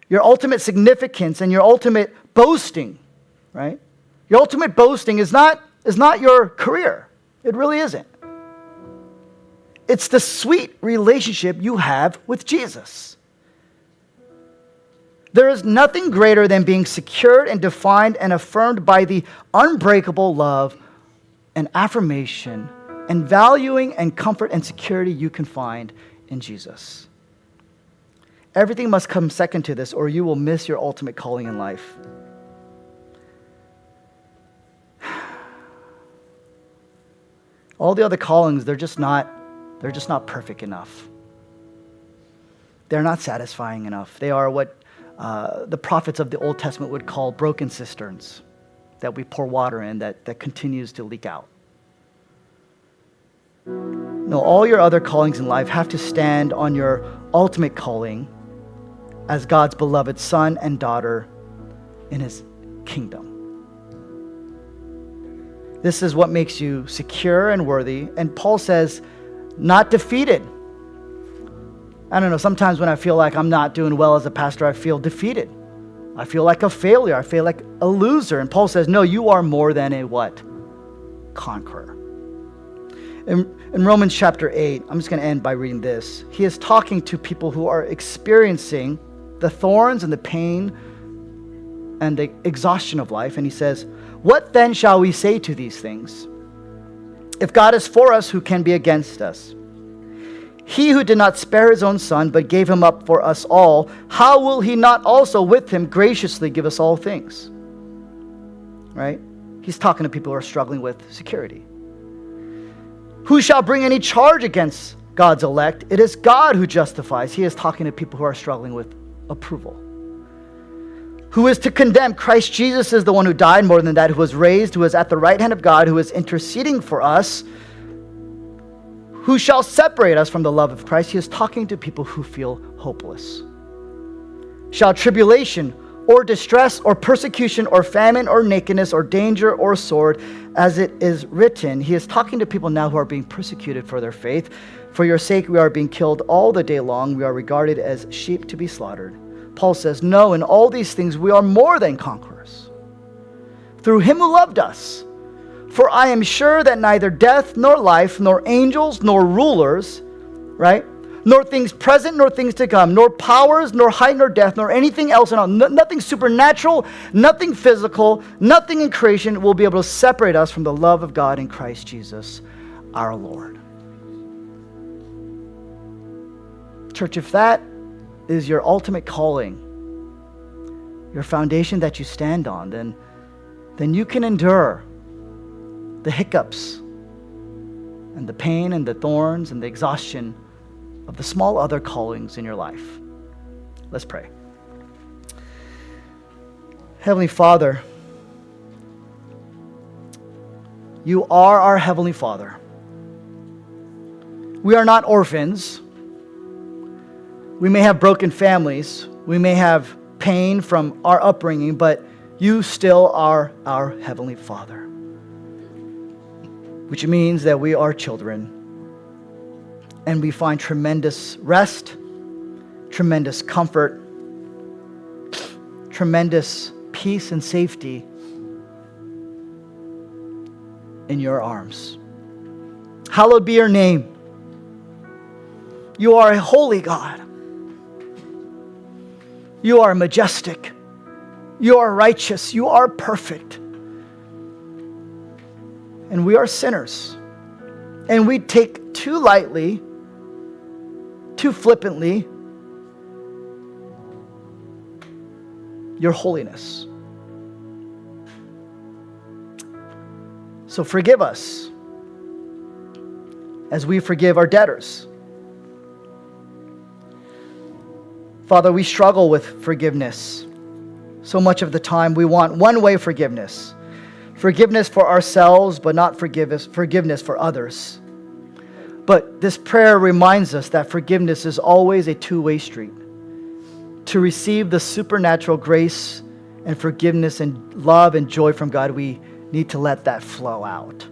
your ultimate significance and your ultimate boasting, right? Your ultimate boasting is not, is not your career. It really isn't. It's the sweet relationship you have with Jesus. There is nothing greater than being secured and defined and affirmed by the unbreakable love and affirmation and valuing and comfort and security you can find in Jesus. Everything must come second to this, or you will miss your ultimate calling in life. [sighs] All the other callings, they're just not, they're just not perfect enough. They're not satisfying enough. They are what uh, the prophets of the Old Testament would call broken cisterns that we pour water in that, that continues to leak out. No, all your other callings in life have to stand on your ultimate calling as God's beloved son and daughter in his kingdom. This is what makes you secure and worthy. And Paul says, not defeated. I don't know, sometimes when I feel like I'm not doing well as a pastor, I feel defeated. I feel like a failure. I feel like a loser. And Paul says, no, you are more than a what? Conqueror. In, in Romans chapter 8, I'm just going to end by reading this. He is talking to people who are experiencing the thorns and the pain and the exhaustion of life. And he says, What then shall we say to these things? If God is for us, who can be against us? He who did not spare his own son, but gave him up for us all, how will he not also with him graciously give us all things? Right? He's talking to people who are struggling with security. Who shall bring any charge against God's elect? It is God who justifies. He is talking to people who are struggling with approval. Who is to condemn? Christ Jesus is the one who died, more than that, who was raised, who is at the right hand of God, who is interceding for us. Who shall separate us from the love of Christ? He is talking to people who feel hopeless. Shall tribulation, or distress, or persecution, or famine, or nakedness, or danger, or sword, as it is written. He is talking to people now who are being persecuted for their faith. For your sake, we are being killed all the day long. We are regarded as sheep to be slaughtered. Paul says, No, in all these things, we are more than conquerors. Through him who loved us. For I am sure that neither death, nor life, nor angels, nor rulers, right? nor things present, nor things to come, nor powers, nor height, nor depth, nor anything else, in all, no, nothing supernatural, nothing physical, nothing in creation will be able to separate us from the love of God in Christ Jesus our Lord. Church, if that is your ultimate calling, your foundation that you stand on, then, then you can endure the hiccups and the pain and the thorns and the exhaustion of the small other callings in your life. Let's pray. Heavenly Father, you are our Heavenly Father. We are not orphans. We may have broken families. We may have pain from our upbringing, but you still are our Heavenly Father. Which means that we are children and we find tremendous rest, tremendous comfort, tremendous peace and safety in your arms. Hallowed be your name. You are a holy God. You are majestic. You are righteous. You are perfect. And we are sinners. And we take too lightly, too flippantly, your holiness. So forgive us as we forgive our debtors. Father, we struggle with forgiveness. So much of the time, we want one way forgiveness forgiveness for ourselves, but not forgiveness, forgiveness for others. But this prayer reminds us that forgiveness is always a two way street. To receive the supernatural grace and forgiveness and love and joy from God, we need to let that flow out.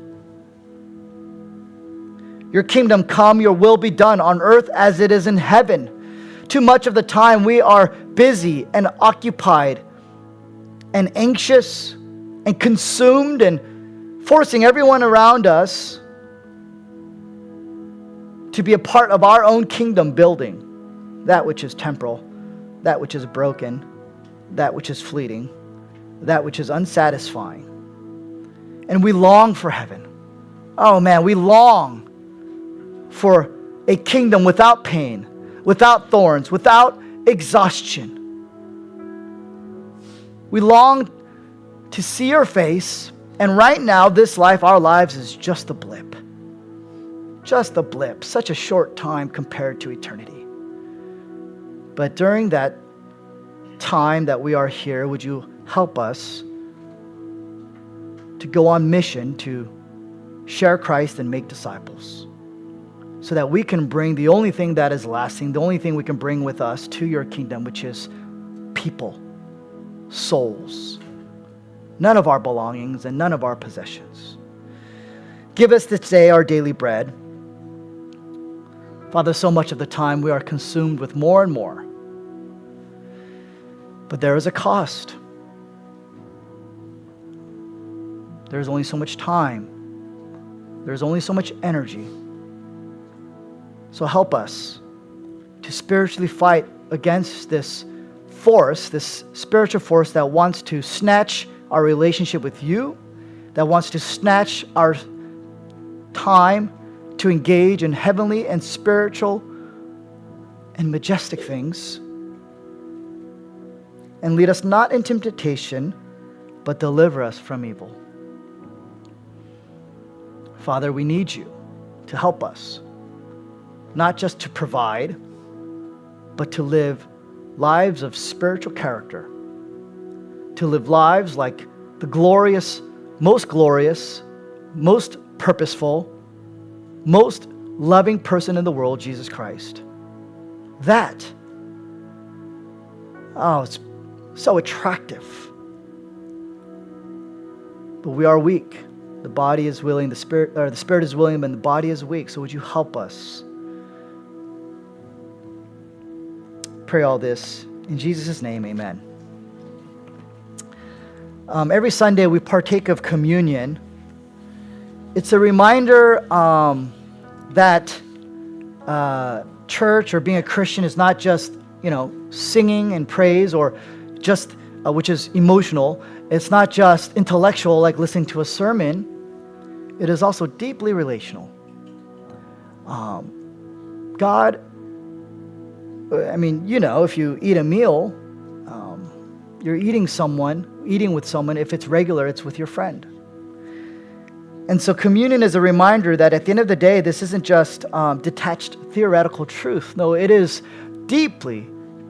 Your kingdom come, your will be done on earth as it is in heaven. Too much of the time we are busy and occupied and anxious and consumed and forcing everyone around us to be a part of our own kingdom building that which is temporal, that which is broken, that which is fleeting, that which is unsatisfying. And we long for heaven. Oh man, we long for a kingdom without pain, without thorns, without exhaustion. We long to see your face, and right now, this life, our lives, is just a blip. Just a blip, such a short time compared to eternity. But during that time that we are here, would you help us to go on mission to share Christ and make disciples? so that we can bring the only thing that is lasting, the only thing we can bring with us to your kingdom, which is people, souls, none of our belongings and none of our possessions. Give us this day our daily bread. Father, so much of the time we are consumed with more and more. But there is a cost. There's only so much time. There's only so much energy. So help us to spiritually fight against this force, this spiritual force that wants to snatch our relationship with you, that wants to snatch our time to engage in heavenly and spiritual and majestic things. And lead us not into temptation, but deliver us from evil. Father, we need you to help us not just to provide, but to live lives of spiritual character, to live lives like the glorious, most glorious, most purposeful, most loving person in the world, Jesus Christ. That, oh, it's so attractive. But we are weak. The body is willing, the spirit, or the spirit is willing, and the body is weak. So would you help us? pray all this in Jesus' name, amen. Um, every Sunday we partake of communion. It's a reminder um, that uh, church or being a Christian is not just, you know, singing and praise or just, uh, which is emotional. It's not just intellectual, like listening to a sermon. It is also deeply relational. Um, God, I mean, you know, if you eat a meal, um, you're eating someone, eating with someone. If it's regular, it's with your friend. And so, communion is a reminder that at the end of the day, this isn't just um, detached theoretical truth. No, it is deeply,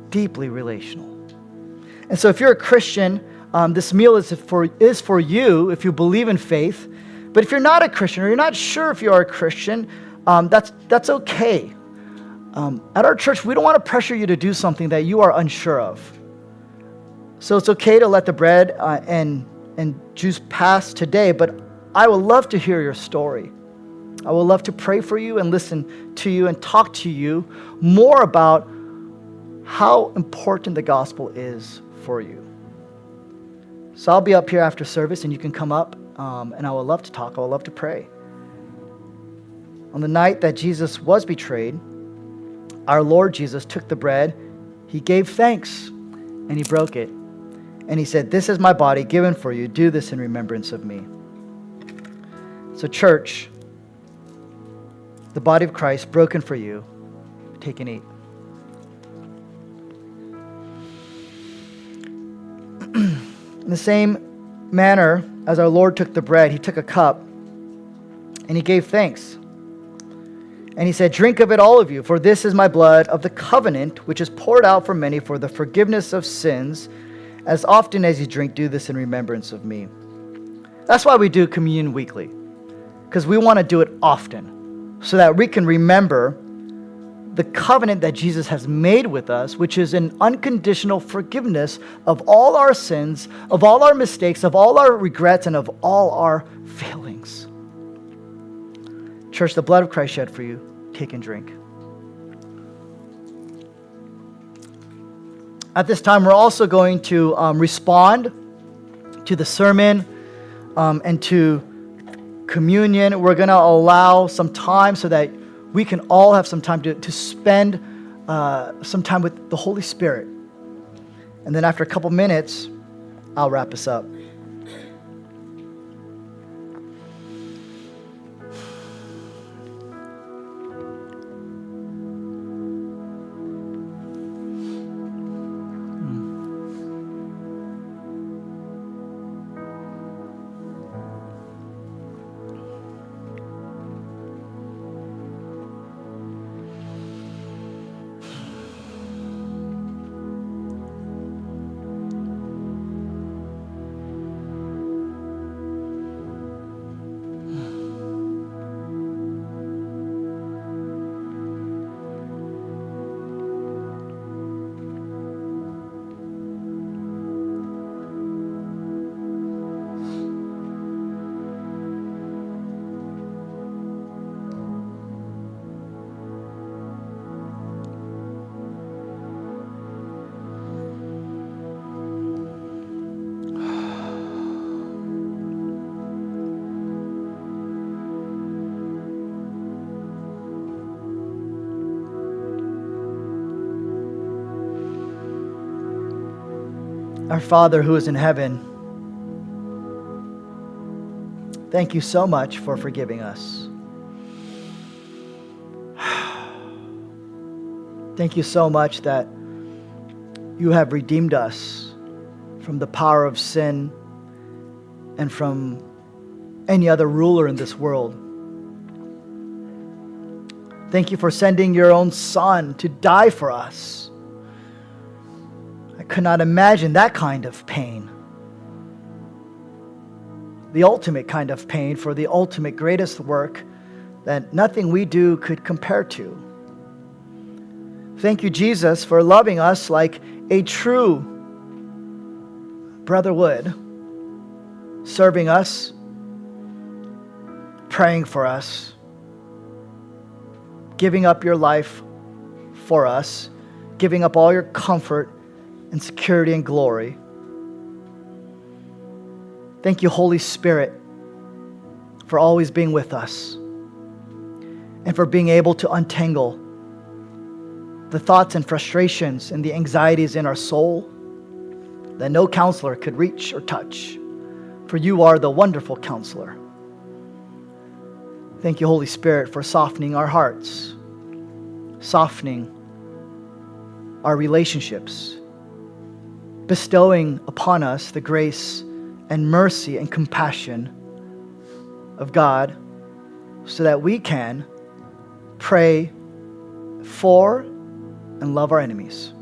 deeply relational. And so, if you're a Christian, um, this meal is for, is for you if you believe in faith. But if you're not a Christian or you're not sure if you are a Christian, um, that's, that's okay. Um, at our church, we don't want to pressure you to do something that you are unsure of. So it's okay to let the bread uh, and, and juice pass today, but I would love to hear your story. I would love to pray for you and listen to you and talk to you more about how important the gospel is for you. So I'll be up here after service, and you can come up, um, and I would love to talk. I would love to pray. On the night that Jesus was betrayed, our Lord Jesus took the bread, he gave thanks, and he broke it. And he said, This is my body given for you. Do this in remembrance of me. So, church, the body of Christ broken for you, take and eat. [clears throat] In the same manner as our Lord took the bread, he took a cup and he gave thanks. And he said, Drink of it, all of you, for this is my blood of the covenant, which is poured out for many for the forgiveness of sins. As often as you drink, do this in remembrance of me. That's why we do communion weekly, because we want to do it often so that we can remember the covenant that Jesus has made with us, which is an unconditional forgiveness of all our sins, of all our mistakes, of all our regrets, and of all our failings. Church, the blood of Christ shed for you, take and drink. At this time, we're also going to um, respond to the sermon um, and to communion. We're going to allow some time so that we can all have some time to, to spend uh, some time with the Holy Spirit. And then after a couple minutes, I'll wrap us up. Our Father who is in heaven, thank you so much for forgiving us. [sighs] Thank you so much that you have redeemed us from the power of sin and from any other ruler in this world. Thank you for sending your own Son to die for us. Could not imagine that kind of pain. The ultimate kind of pain for the ultimate greatest work that nothing we do could compare to. Thank you, Jesus, for loving us like a true brother would, serving us, praying for us, giving up your life for us, giving up all your comfort and security and glory. Thank you, Holy Spirit, for always being with us and for being able to untangle the thoughts and frustrations and the anxieties in our soul that no counselor could reach or touch. For you are the wonderful counselor. Thank you, Holy Spirit, for softening our hearts, softening our relationships, bestowing upon us the grace and mercy and compassion of God so that we can pray for and love our enemies.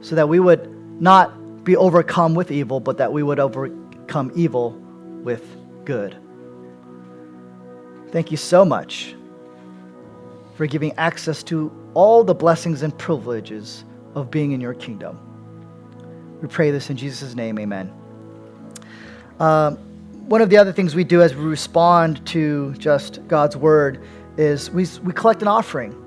So that we would not be overcome with evil, but that we would overcome evil with good. Thank you so much for giving access to all the blessings and privileges of being in your kingdom. We pray this in Jesus' name, amen. Um, one of the other things we do as we respond to just God's word is we, we collect an offering.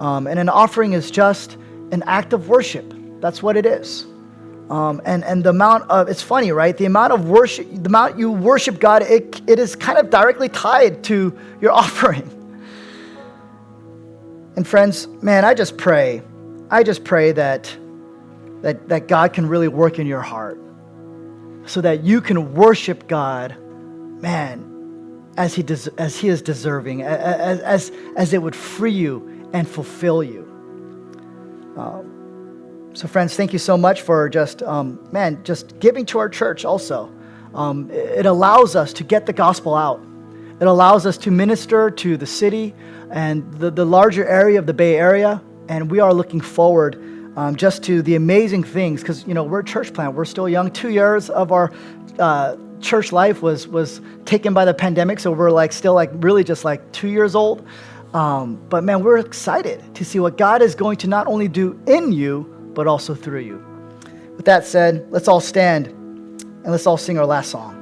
Um, and an offering is just an act of worship. That's what it is. Um, and, and the amount of, it's funny, right? The amount of worship, the amount you worship God, it, it is kind of directly tied to your [laughs] offering. And friends, man, I just pray, I just pray that, that, that God can really work in your heart so that you can worship God, man, as he, des- as he is deserving, as, as, as it would free you and fulfill you. Um, so, friends, thank you so much for just, um, man, just giving to our church also. Um, it allows us to get the gospel out. It allows us to minister to the city and the, the larger area of the Bay Area. And we are looking forward um, just to the amazing things because, you know, we're a church plant. We're still young. Two years of our uh, church life was, was taken by the pandemic. So we're like still like really just like two years old. Um, but man, we're excited to see what God is going to not only do in you, but also through you. With that said, let's all stand and let's all sing our last song.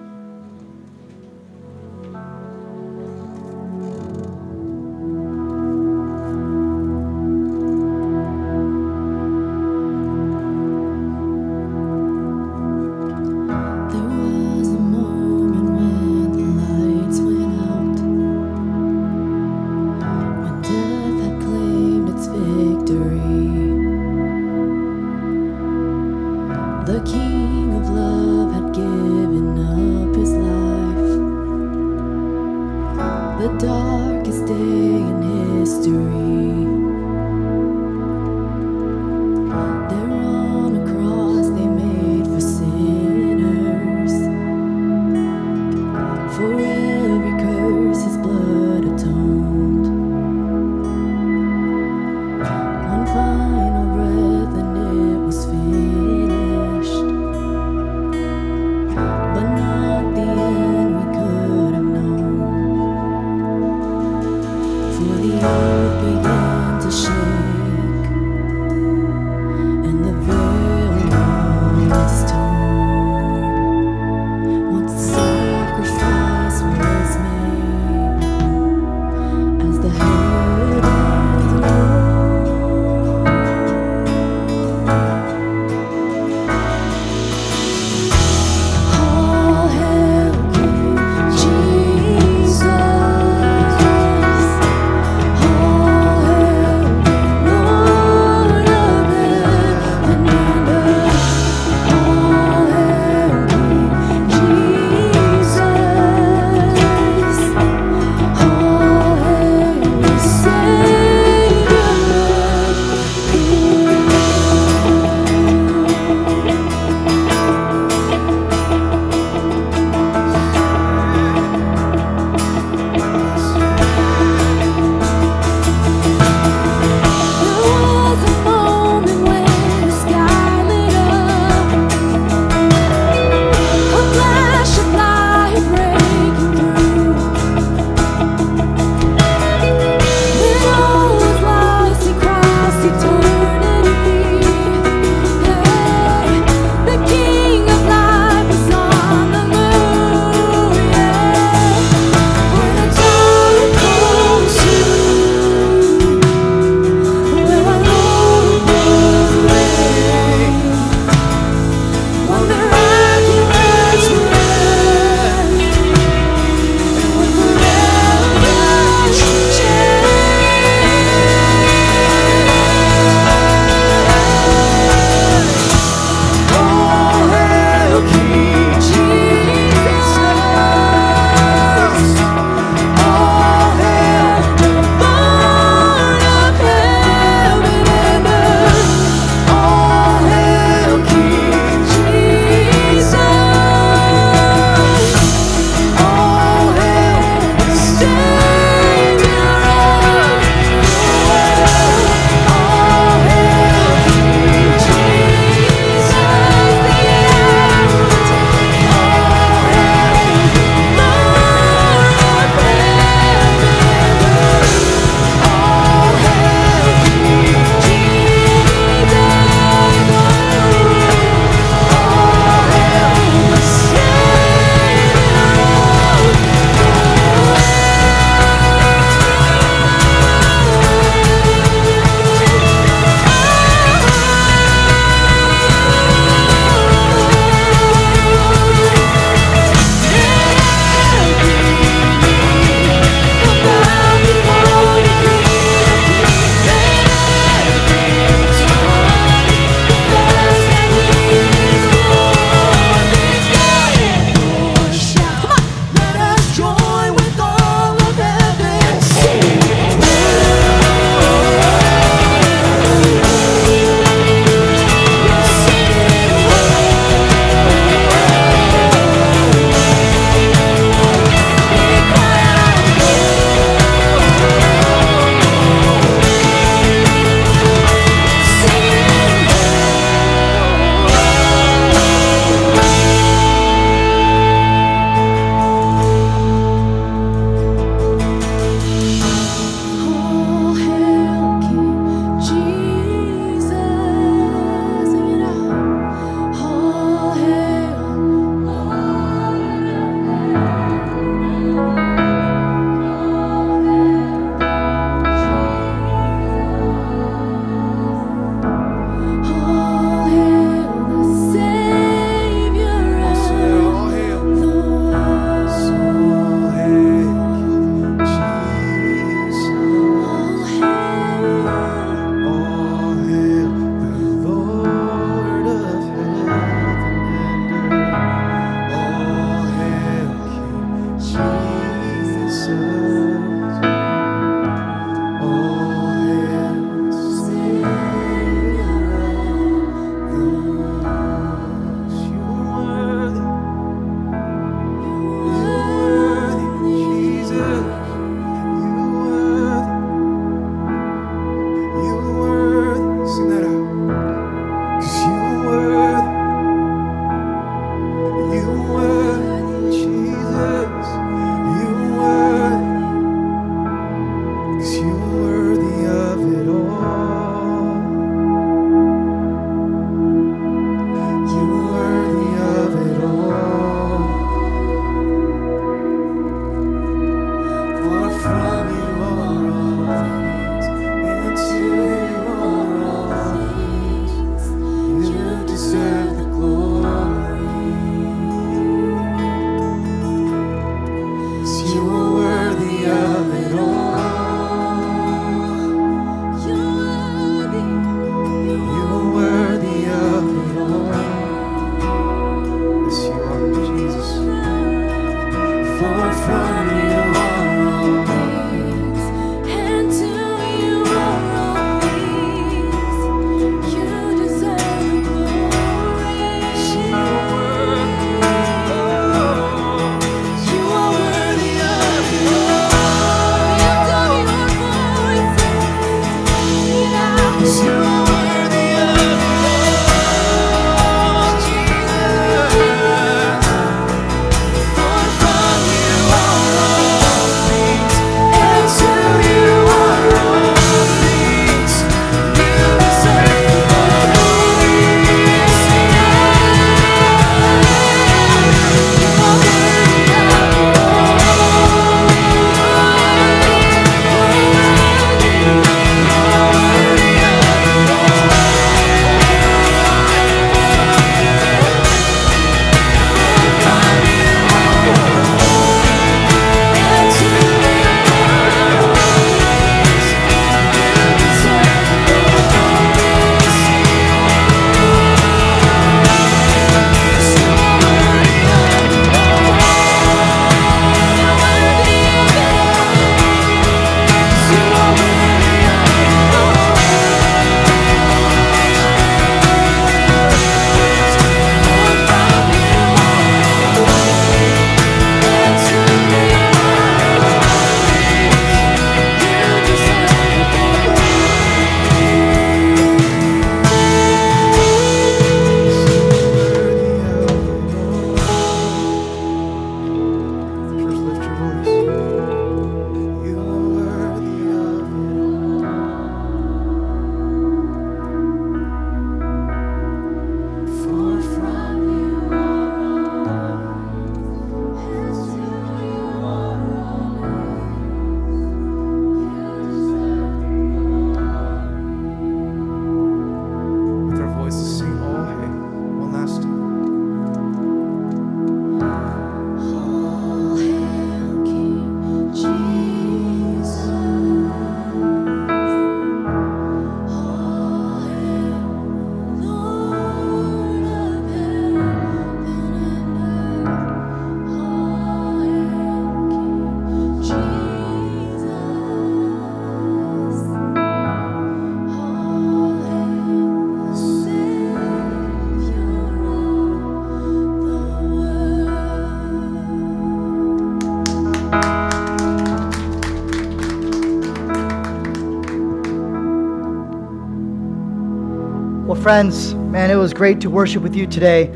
Friends, man, it was great to worship with you today.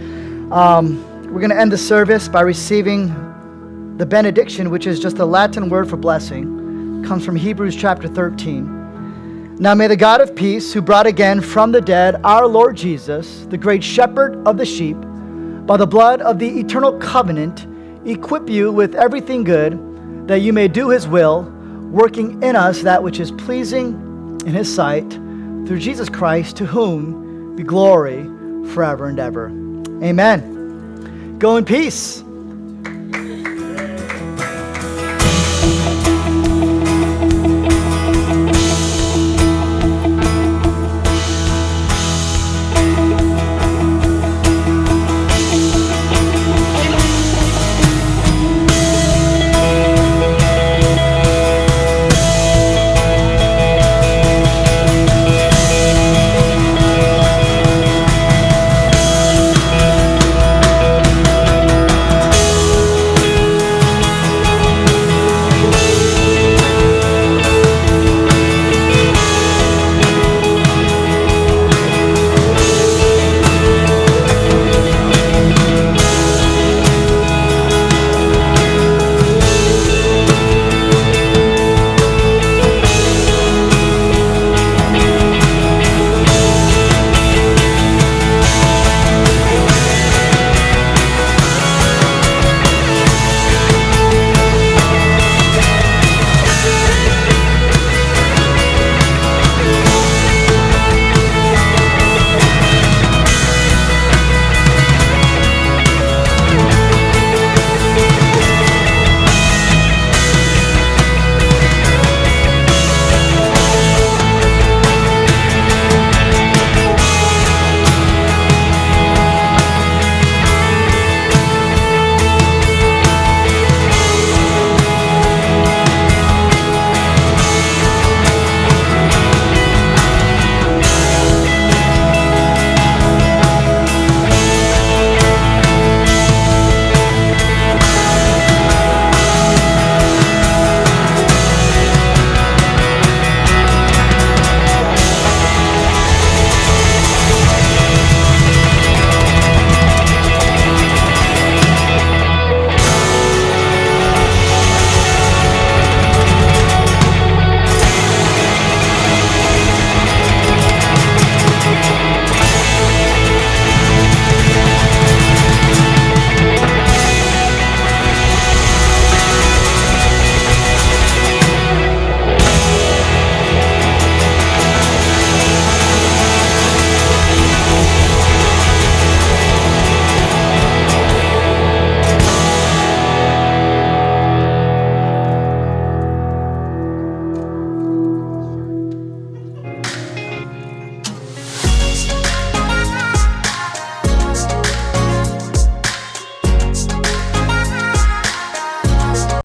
Um, we're going to end the service by receiving the benediction, which is just a Latin word for blessing. It comes from Hebrews chapter 13. Now may the God of peace, who brought again from the dead our Lord Jesus, the great shepherd of the sheep, by the blood of the eternal covenant, equip you with everything good, that you may do his will, working in us that which is pleasing in his sight, through Jesus Christ, to whom be glory forever and ever. Amen. Go in peace.